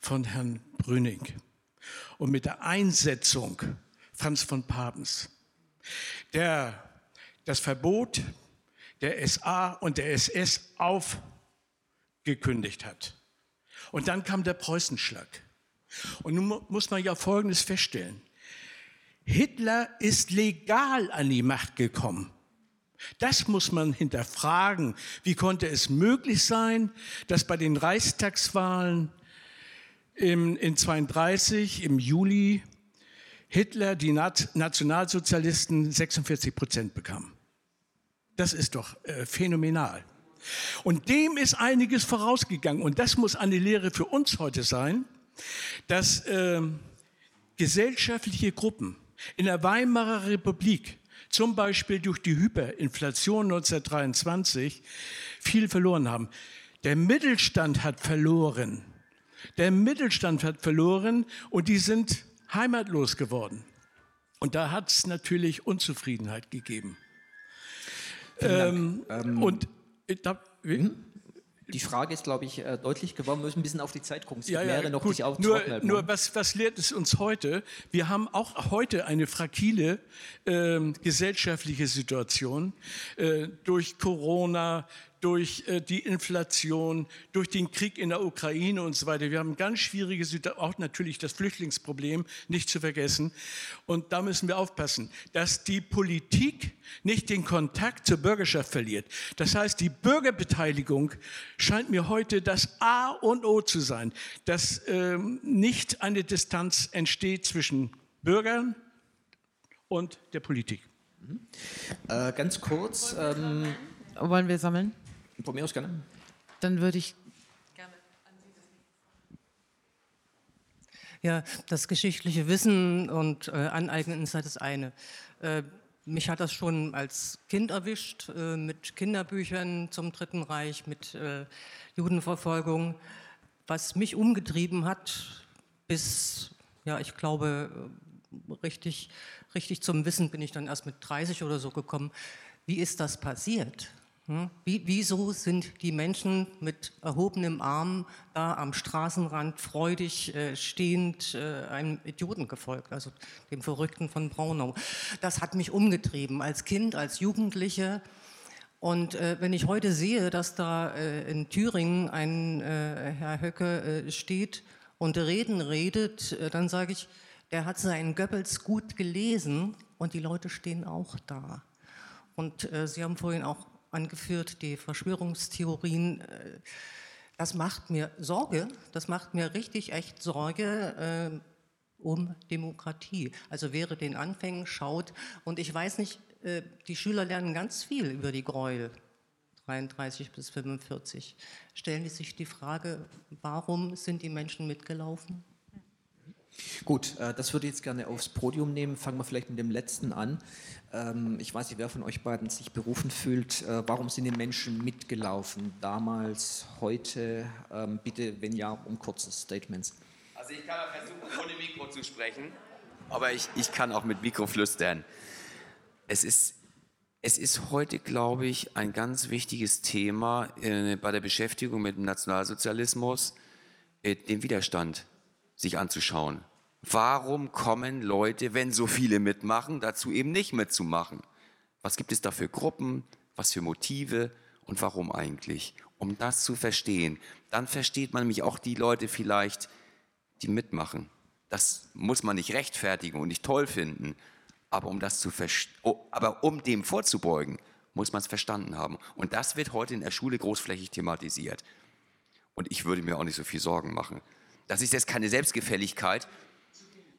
von Herrn Brüning und mit der Einsetzung Franz von Pabens, der das Verbot der SA und der SS aufgekündigt hat. Und dann kam der Preußenschlag. Und nun muss man ja Folgendes feststellen. Hitler ist legal an die Macht gekommen. Das muss man hinterfragen. Wie konnte es möglich sein, dass bei den Reichstagswahlen im, in 32 im Juli Hitler die Nationalsozialisten 46 Prozent bekam? Das ist doch äh, phänomenal. Und dem ist einiges vorausgegangen. Und das muss eine Lehre für uns heute sein, dass äh, gesellschaftliche Gruppen in der Weimarer Republik zum Beispiel durch die Hyperinflation 1923 viel verloren haben. Der Mittelstand hat verloren. Der Mittelstand hat verloren und die sind heimatlos geworden. Und da hat es natürlich Unzufriedenheit gegeben. Ähm, ähm, und da, hm? Die Frage ist, glaube ich, äh, deutlich geworden. Wir müssen ein bisschen auf die Zeit gucken. Es ja, ja, noch gut. sich Nur, nur was, was lehrt es uns heute? Wir haben auch heute eine fragile äh, gesellschaftliche Situation äh, durch Corona, durch äh, die Inflation, durch den Krieg in der Ukraine und so weiter. Wir haben ganz schwierige Situationen, auch natürlich das Flüchtlingsproblem nicht zu vergessen. Und da müssen wir aufpassen, dass die Politik nicht den Kontakt zur Bürgerschaft verliert. Das heißt, die Bürgerbeteiligung scheint mir heute das A und O zu sein, dass ähm, nicht eine Distanz entsteht zwischen Bürgern und der Politik. Mhm. Äh, ganz kurz. Ähm, Wollen wir sammeln? Von mir aus gerne. Dann würde ich Ja, das geschichtliche Wissen und äh, Aneignen ist halt das eine. Äh, mich hat das schon als Kind erwischt, äh, mit Kinderbüchern zum Dritten Reich, mit äh, Judenverfolgung. Was mich umgetrieben hat, bis, ja, ich glaube, richtig, richtig zum Wissen bin ich dann erst mit 30 oder so gekommen. Wie ist das passiert? Hm? Wie, wieso sind die Menschen mit erhobenem Arm da am Straßenrand freudig äh, stehend äh, einem Idioten gefolgt, also dem Verrückten von Braunau? Das hat mich umgetrieben als Kind, als Jugendliche. Und äh, wenn ich heute sehe, dass da äh, in Thüringen ein äh, Herr Höcke äh, steht und Reden redet, dann sage ich, der hat seinen Goebbels gut gelesen und die Leute stehen auch da. Und Sie haben vorhin auch angeführt, die Verschwörungstheorien. Äh, das macht mir Sorge, das macht mir richtig echt Sorge äh, um Demokratie. Also wäre den Anfängen schaut, und ich weiß nicht, äh, die Schüler lernen ganz viel über die Gräuel. 33 bis 45. Stellen die sich die Frage, warum sind die Menschen mitgelaufen? Gut, äh, das würde ich jetzt gerne aufs Podium nehmen. Fangen wir vielleicht mit dem letzten an. Ähm, ich weiß nicht, wer von euch beiden sich berufen fühlt. Äh, warum sind die Menschen mitgelaufen? Damals, heute? Ähm, bitte, wenn ja, um kurze Statements. Also ich kann auch versuchen, ohne Mikro zu sprechen, aber ich, ich kann auch mit Mikro flüstern. Es ist, es ist heute, glaube ich, ein ganz wichtiges Thema äh, bei der Beschäftigung mit dem Nationalsozialismus, den Widerstand sich anzuschauen. Warum kommen Leute, wenn so viele mitmachen, dazu eben nicht mitzumachen? Was gibt es da für Gruppen? Was für Motive? Und warum eigentlich? Um das zu verstehen, dann versteht man nämlich auch die Leute vielleicht, die mitmachen. Das muss man nicht rechtfertigen und nicht toll finden, aber um das zu oh, aber um dem vorzubeugen, muss man es verstanden haben. Und das wird heute in der Schule großflächig thematisiert. Und ich würde mir auch nicht so viel Sorgen machen. Das ist jetzt keine Selbstgefälligkeit.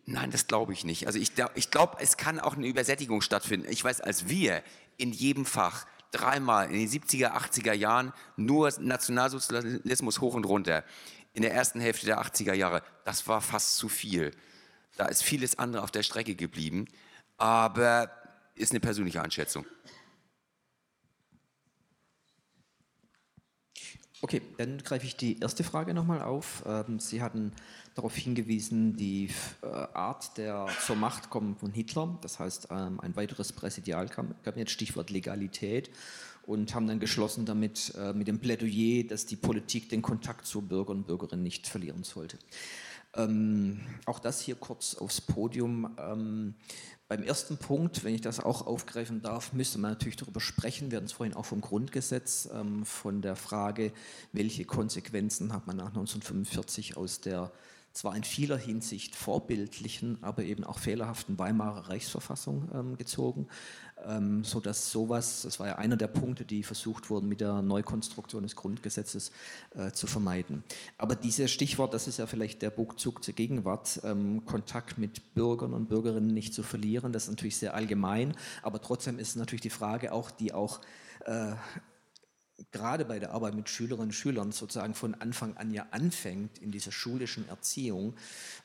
Nein, das glaube ich nicht. Also ich, ich glaube, es kann auch eine Übersättigung stattfinden. Ich weiß, als wir in jedem Fach dreimal in den 70er, 80er Jahren nur Nationalsozialismus hoch und runter, in der ersten Hälfte der 80er Jahre, das war fast zu viel. Da ist vieles andere auf der Strecke geblieben, aber ist eine persönliche Einschätzung. Okay, dann greife ich die erste Frage nochmal auf. Ähm, Sie hatten darauf hingewiesen, die äh, Art der zur Macht kommen von Hitler, das heißt ähm, ein weiteres Präsidialkabinett, Stichwort Legalität, und haben dann geschlossen damit äh, mit dem Plädoyer, dass die Politik den Kontakt zu Bürgern und Bürgerinnen nicht verlieren sollte. Ähm, auch das hier kurz aufs Podium. Ähm, beim ersten Punkt, wenn ich das auch aufgreifen darf, müsste man natürlich darüber sprechen. Wir hatten es vorhin auch vom Grundgesetz, ähm, von der Frage, welche Konsequenzen hat man nach 1945 aus der zwar in vieler Hinsicht vorbildlichen, aber eben auch fehlerhaften Weimarer Reichsverfassung ähm, gezogen, ähm, sodass sowas, das war ja einer der Punkte, die versucht wurden, mit der Neukonstruktion des Grundgesetzes äh, zu vermeiden. Aber dieses Stichwort, das ist ja vielleicht der Bugzug zur Gegenwart, ähm, Kontakt mit Bürgern und Bürgerinnen nicht zu verlieren, das ist natürlich sehr allgemein, aber trotzdem ist natürlich die Frage auch, die auch äh, gerade bei der Arbeit mit Schülerinnen und Schülern sozusagen von Anfang an ja anfängt in dieser schulischen Erziehung.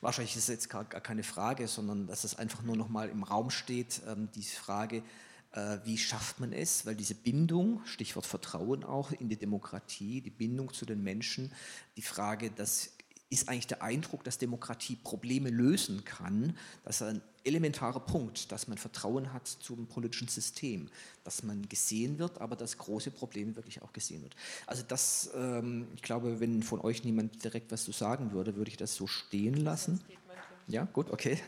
Wahrscheinlich ist es jetzt gar, gar keine Frage, sondern dass es einfach nur noch mal im Raum steht, ähm, diese Frage, äh, wie schafft man es, weil diese Bindung, Stichwort Vertrauen auch in die Demokratie, die Bindung zu den Menschen, die Frage, dass ist eigentlich der Eindruck, dass Demokratie Probleme lösen kann. Das ist ein elementarer Punkt, dass man Vertrauen hat zum politischen System, dass man gesehen wird, aber dass große Probleme wirklich auch gesehen wird. Also das, ähm, ich glaube, wenn von euch niemand direkt was zu sagen würde, würde ich das so stehen lassen. Ja, gut, okay.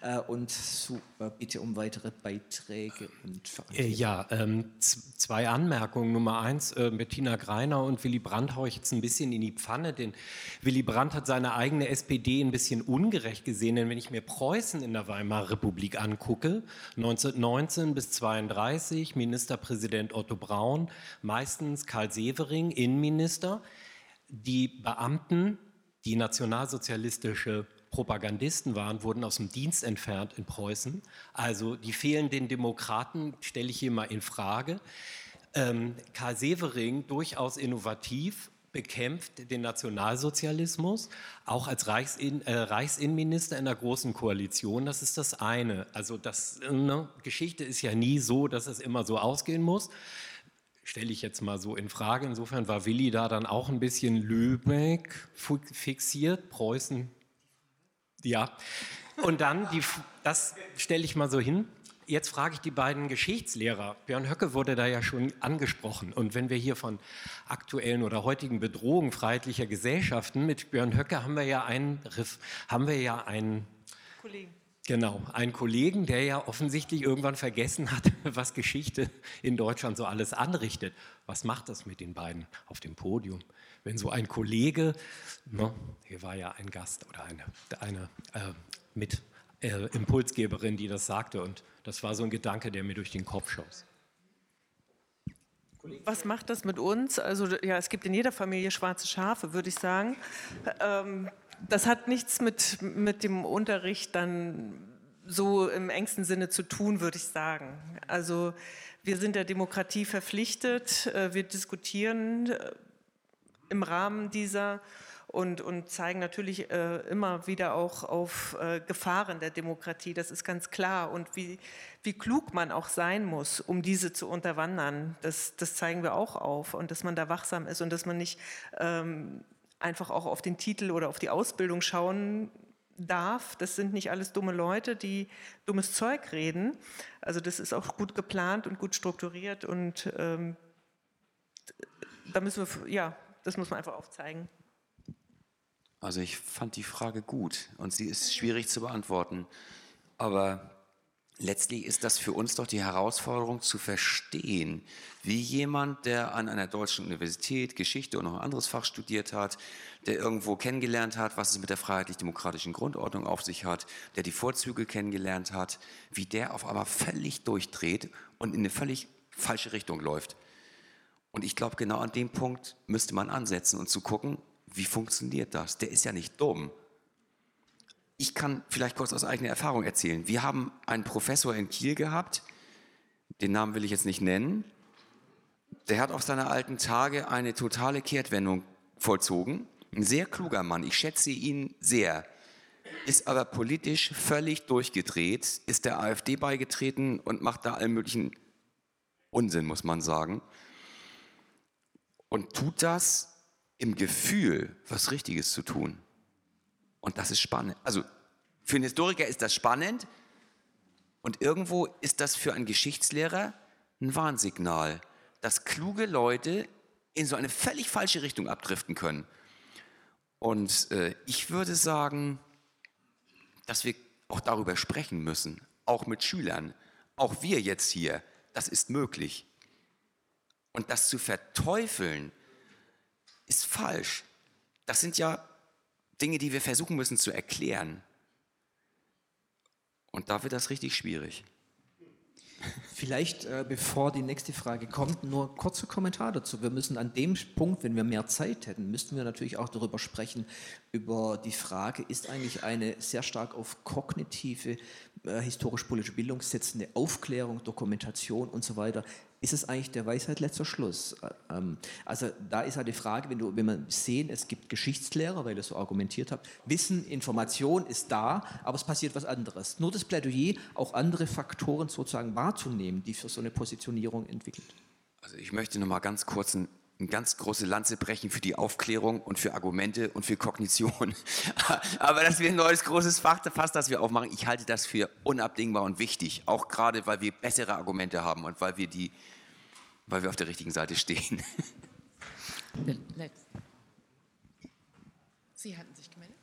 Äh, und so, äh, bitte um weitere Beiträge und äh, Ja, ähm, zwei Anmerkungen. Nummer eins, äh, Bettina Greiner und Willy Brandt haue ich jetzt ein bisschen in die Pfanne, denn Willy Brandt hat seine eigene SPD ein bisschen ungerecht gesehen, denn wenn ich mir Preußen in der Weimarer Republik angucke, 1919 bis 32 Ministerpräsident Otto Braun, meistens Karl Severing, Innenminister, die Beamten, die nationalsozialistische Propagandisten waren, wurden aus dem Dienst entfernt in Preußen. Also die fehlenden Demokraten stelle ich hier mal in Frage. Ähm, Karl Severing, durchaus innovativ, bekämpft den Nationalsozialismus, auch als Reichsin, äh, Reichsinnenminister in der Großen Koalition. Das ist das eine. Also das, ne, Geschichte ist ja nie so, dass es immer so ausgehen muss. Stelle ich jetzt mal so in Frage. Insofern war Willi da dann auch ein bisschen Lübeck fixiert, Preußen ja. Und dann, die, das stelle ich mal so hin. Jetzt frage ich die beiden Geschichtslehrer. Björn Höcke wurde da ja schon angesprochen. Und wenn wir hier von aktuellen oder heutigen Bedrohungen freiheitlicher Gesellschaften mit Björn Höcke haben wir ja einen, haben wir ja einen Kollegen. Genau, einen Kollegen, der ja offensichtlich irgendwann vergessen hat, was Geschichte in Deutschland so alles anrichtet. Was macht das mit den beiden auf dem Podium? wenn so ein Kollege, ne, hier war ja ein Gast oder eine, eine äh, mit äh, Impulsgeberin, die das sagte und das war so ein Gedanke, der mir durch den Kopf schoss. Was macht das mit uns? Also ja, es gibt in jeder Familie schwarze Schafe, würde ich sagen. Ähm, das hat nichts mit, mit dem Unterricht dann so im engsten Sinne zu tun, würde ich sagen. Also wir sind der Demokratie verpflichtet, äh, wir diskutieren äh, im Rahmen dieser und, und zeigen natürlich äh, immer wieder auch auf Gefahren der Demokratie. Das ist ganz klar. Und wie, wie klug man auch sein muss, um diese zu unterwandern, das, das zeigen wir auch auf. Und dass man da wachsam ist und dass man nicht ähm, einfach auch auf den Titel oder auf die Ausbildung schauen darf. Das sind nicht alles dumme Leute, die dummes Zeug reden. Also das ist auch gut geplant und gut strukturiert und ähm, da müssen wir, ja, das muss man einfach aufzeigen. Also ich fand die Frage gut und sie ist schwierig zu beantworten. Aber letztlich ist das für uns doch die Herausforderung zu verstehen, wie jemand, der an einer deutschen Universität Geschichte und noch ein anderes Fach studiert hat, der irgendwo kennengelernt hat, was es mit der freiheitlich-demokratischen Grundordnung auf sich hat, der die Vorzüge kennengelernt hat, wie der auf einmal völlig durchdreht und in eine völlig falsche Richtung läuft. Und ich glaube, genau an dem Punkt müsste man ansetzen und zu gucken, wie funktioniert das? Der ist ja nicht dumm. Ich kann vielleicht kurz aus eigener Erfahrung erzählen. Wir haben einen Professor in Kiel gehabt, den Namen will ich jetzt nicht nennen. Der hat auf seine alten Tage eine totale Kehrtwendung vollzogen. Ein sehr kluger Mann, ich schätze ihn sehr, ist aber politisch völlig durchgedreht, ist der AfD beigetreten und macht da allen möglichen Unsinn, muss man sagen und tut das im Gefühl, was Richtiges zu tun. Und das ist spannend. Also für einen Historiker ist das spannend und irgendwo ist das für einen Geschichtslehrer ein Warnsignal, dass kluge Leute in so eine völlig falsche Richtung abdriften können. Und äh, ich würde sagen, dass wir auch darüber sprechen müssen, auch mit Schülern, auch wir jetzt hier, das ist möglich. Und das zu verteufeln, ist falsch. Das sind ja Dinge, die wir versuchen müssen zu erklären. Und da wird das richtig schwierig. Vielleicht, äh, bevor die nächste Frage kommt, nur kurzer Kommentar dazu. Wir müssen an dem Punkt, wenn wir mehr Zeit hätten, müssten wir natürlich auch darüber sprechen, über die Frage, ist eigentlich eine sehr stark auf kognitive, äh, historisch-politische Bildung setzende Aufklärung, Dokumentation und so weiter, ist es eigentlich der Weisheit letzter Schluss? Ähm, also da ist halt die Frage, wenn, du, wenn wir sehen, es gibt Geschichtslehrer, weil ihr so argumentiert habt, Wissen, Information ist da, aber es passiert was anderes. Nur das Plädoyer, auch andere Faktoren sozusagen wahrzunehmen, die für so eine Positionierung entwickelt. Also ich möchte noch mal ganz kurz ein eine ganz große Lanze brechen für die Aufklärung und für Argumente und für Kognition. Aber dass wir ein neues großes Fass, das wir aufmachen, ich halte das für unabdingbar und wichtig. Auch gerade, weil wir bessere Argumente haben und weil wir die weil wir auf der richtigen Seite stehen. Sie hatten sich gemeldet?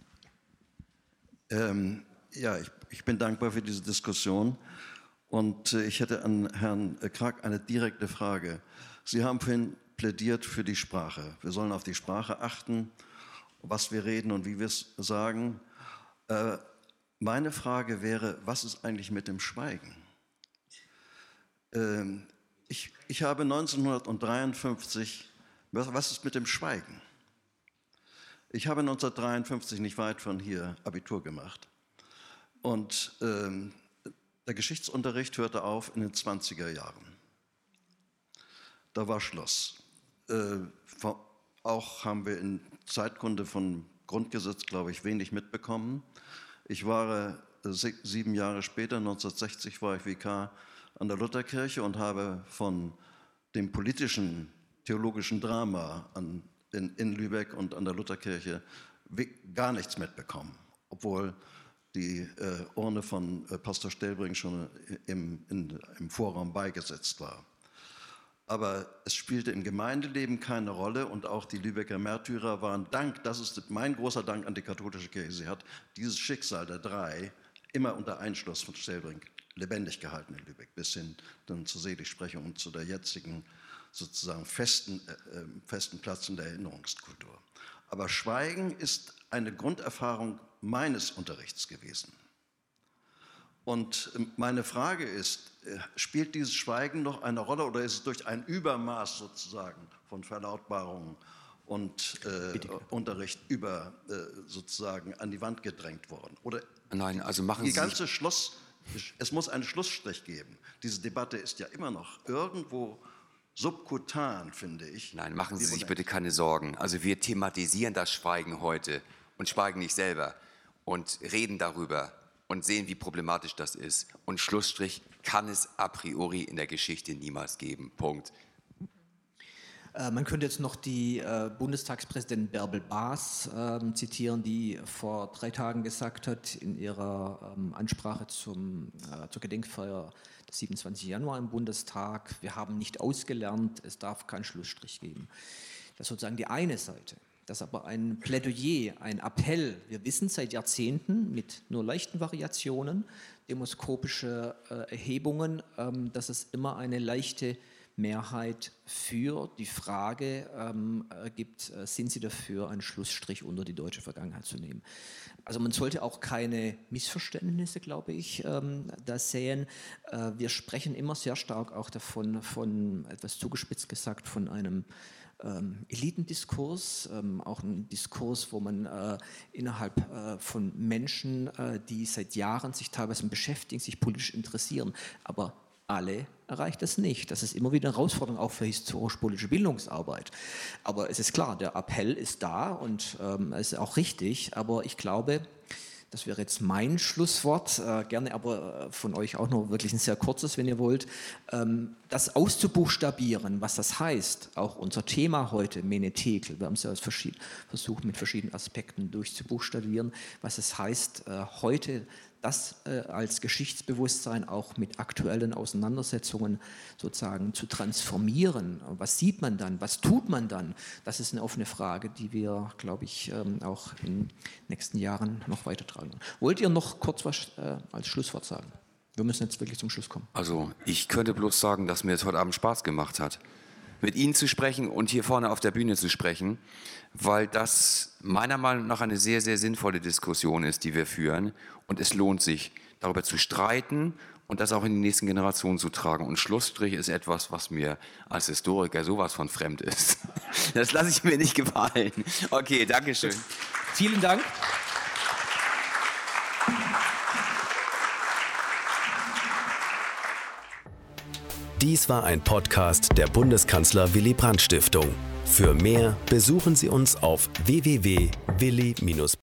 Ähm, ja, ich, ich, bin dankbar für diese Diskussion. Und äh, ich hätte an Herrn Krag eine direkte Frage. Sie haben vorhin plädiert für die Sprache. Wir sollen auf die Sprache achten, was wir reden und wie wir es sagen. Äh, meine Frage wäre, was ist eigentlich mit dem Schweigen? Ähm, ich, ich habe 1953, was ist mit dem Schweigen? Ich habe 1953 nicht weit von hier Abitur gemacht. Und ähm, der Geschichtsunterricht hörte auf in den 20er Jahren. Da war Schluss. Äh, auch haben wir in Zeitkunde von Grundgesetz, glaube ich, wenig mitbekommen. Ich war äh, sieben Jahre später, 1960, war ich Vikar an der Lutherkirche und habe von dem politischen, theologischen Drama an, in, in Lübeck und an der Lutherkirche gar nichts mitbekommen, obwohl die äh, Urne von äh, Pastor Stellbring schon im, in, im Vorraum beigesetzt war aber es spielte im Gemeindeleben keine Rolle und auch die Lübecker Märtyrer waren Dank, das ist mein großer Dank an die katholische Kirche. Sie hat dieses Schicksal der drei immer unter Einschluss von Stellbrink lebendig gehalten in Lübeck, bis hin dann zur Seligsprechung und zu der jetzigen sozusagen festen, äh, äh festen Platz in der Erinnerungskultur. Aber Schweigen ist eine Grunderfahrung meines Unterrichts gewesen. Und ähm, meine Frage ist, äh, spielt dieses Schweigen noch eine Rolle oder ist es durch ein Übermaß sozusagen von Verlautbarungen und äh, Unterricht über äh, sozusagen an die Wand gedrängt worden? Oder Nein, also machen die Sie ganze Schluss, es muss einen Schlussstrich geben. Diese Debatte ist ja immer noch irgendwo subkutan, finde ich. Nein, machen Sie sich bitte keine Sorgen. Also wir thematisieren das Schweigen heute und schweigen nicht selber und reden darüber und sehen, wie problematisch das ist. Und Schlussstrich kann es a priori in der Geschichte niemals geben. Punkt. Äh, man könnte jetzt noch die äh, Bundestagspräsidentin Bärbel Baas äh, zitieren, die vor drei Tagen gesagt hat in ihrer ähm, Ansprache zum, äh, zur Gedenkfeier des 27. Januar im Bundestag, wir haben nicht ausgelernt, es darf keinen Schlussstrich geben. Das ist sozusagen die eine Seite. Das ist aber ein Plädoyer, ein Appell. Wir wissen seit Jahrzehnten mit nur leichten Variationen, demoskopische äh, Erhebungen, ähm, dass es immer eine leichte Mehrheit für die Frage ähm, äh, gibt, äh, sind Sie dafür, einen Schlussstrich unter die deutsche Vergangenheit zu nehmen. Also man sollte auch keine Missverständnisse, glaube ich, ähm, da sehen. Äh, wir sprechen immer sehr stark auch davon, von etwas zugespitzt gesagt, von einem ähm, Elitendiskurs, ähm, auch ein Diskurs, wo man äh, innerhalb äh, von Menschen, äh, die seit Jahren sich teilweise beschäftigen, sich politisch interessieren, aber alle erreicht es nicht. Das ist immer wieder eine Herausforderung auch für historisch-politische Bildungsarbeit. Aber es ist klar, der Appell ist da und ähm, ist auch richtig, aber ich glaube, das wäre jetzt mein Schlusswort, äh, gerne aber äh, von euch auch noch wirklich ein sehr kurzes, wenn ihr wollt. Ähm, das auszubuchstabieren, was das heißt, auch unser Thema heute, Menetekel, wir haben es ja versucht mit verschiedenen Aspekten durchzubuchstabieren, was es heißt, äh, heute das äh, als Geschichtsbewusstsein auch mit aktuellen Auseinandersetzungen sozusagen zu transformieren. Was sieht man dann? Was tut man dann? Das ist eine offene Frage, die wir, glaube ich, ähm, auch in den nächsten Jahren noch weitertragen. Wollt ihr noch kurz was äh, als Schlusswort sagen? Wir müssen jetzt wirklich zum Schluss kommen. Also ich könnte bloß sagen, dass mir es heute Abend Spaß gemacht hat mit Ihnen zu sprechen und hier vorne auf der Bühne zu sprechen, weil das meiner Meinung nach eine sehr, sehr sinnvolle Diskussion ist, die wir führen. Und es lohnt sich, darüber zu streiten und das auch in die nächsten Generationen zu tragen. Und Schlussstrich ist etwas, was mir als Historiker sowas von fremd ist. Das lasse ich mir nicht gefallen. Okay, Dankeschön. Vielen Dank. Dies war ein Podcast der Bundeskanzler Willy Brandt Stiftung. Für mehr besuchen Sie uns auf www.willy-brandt.de.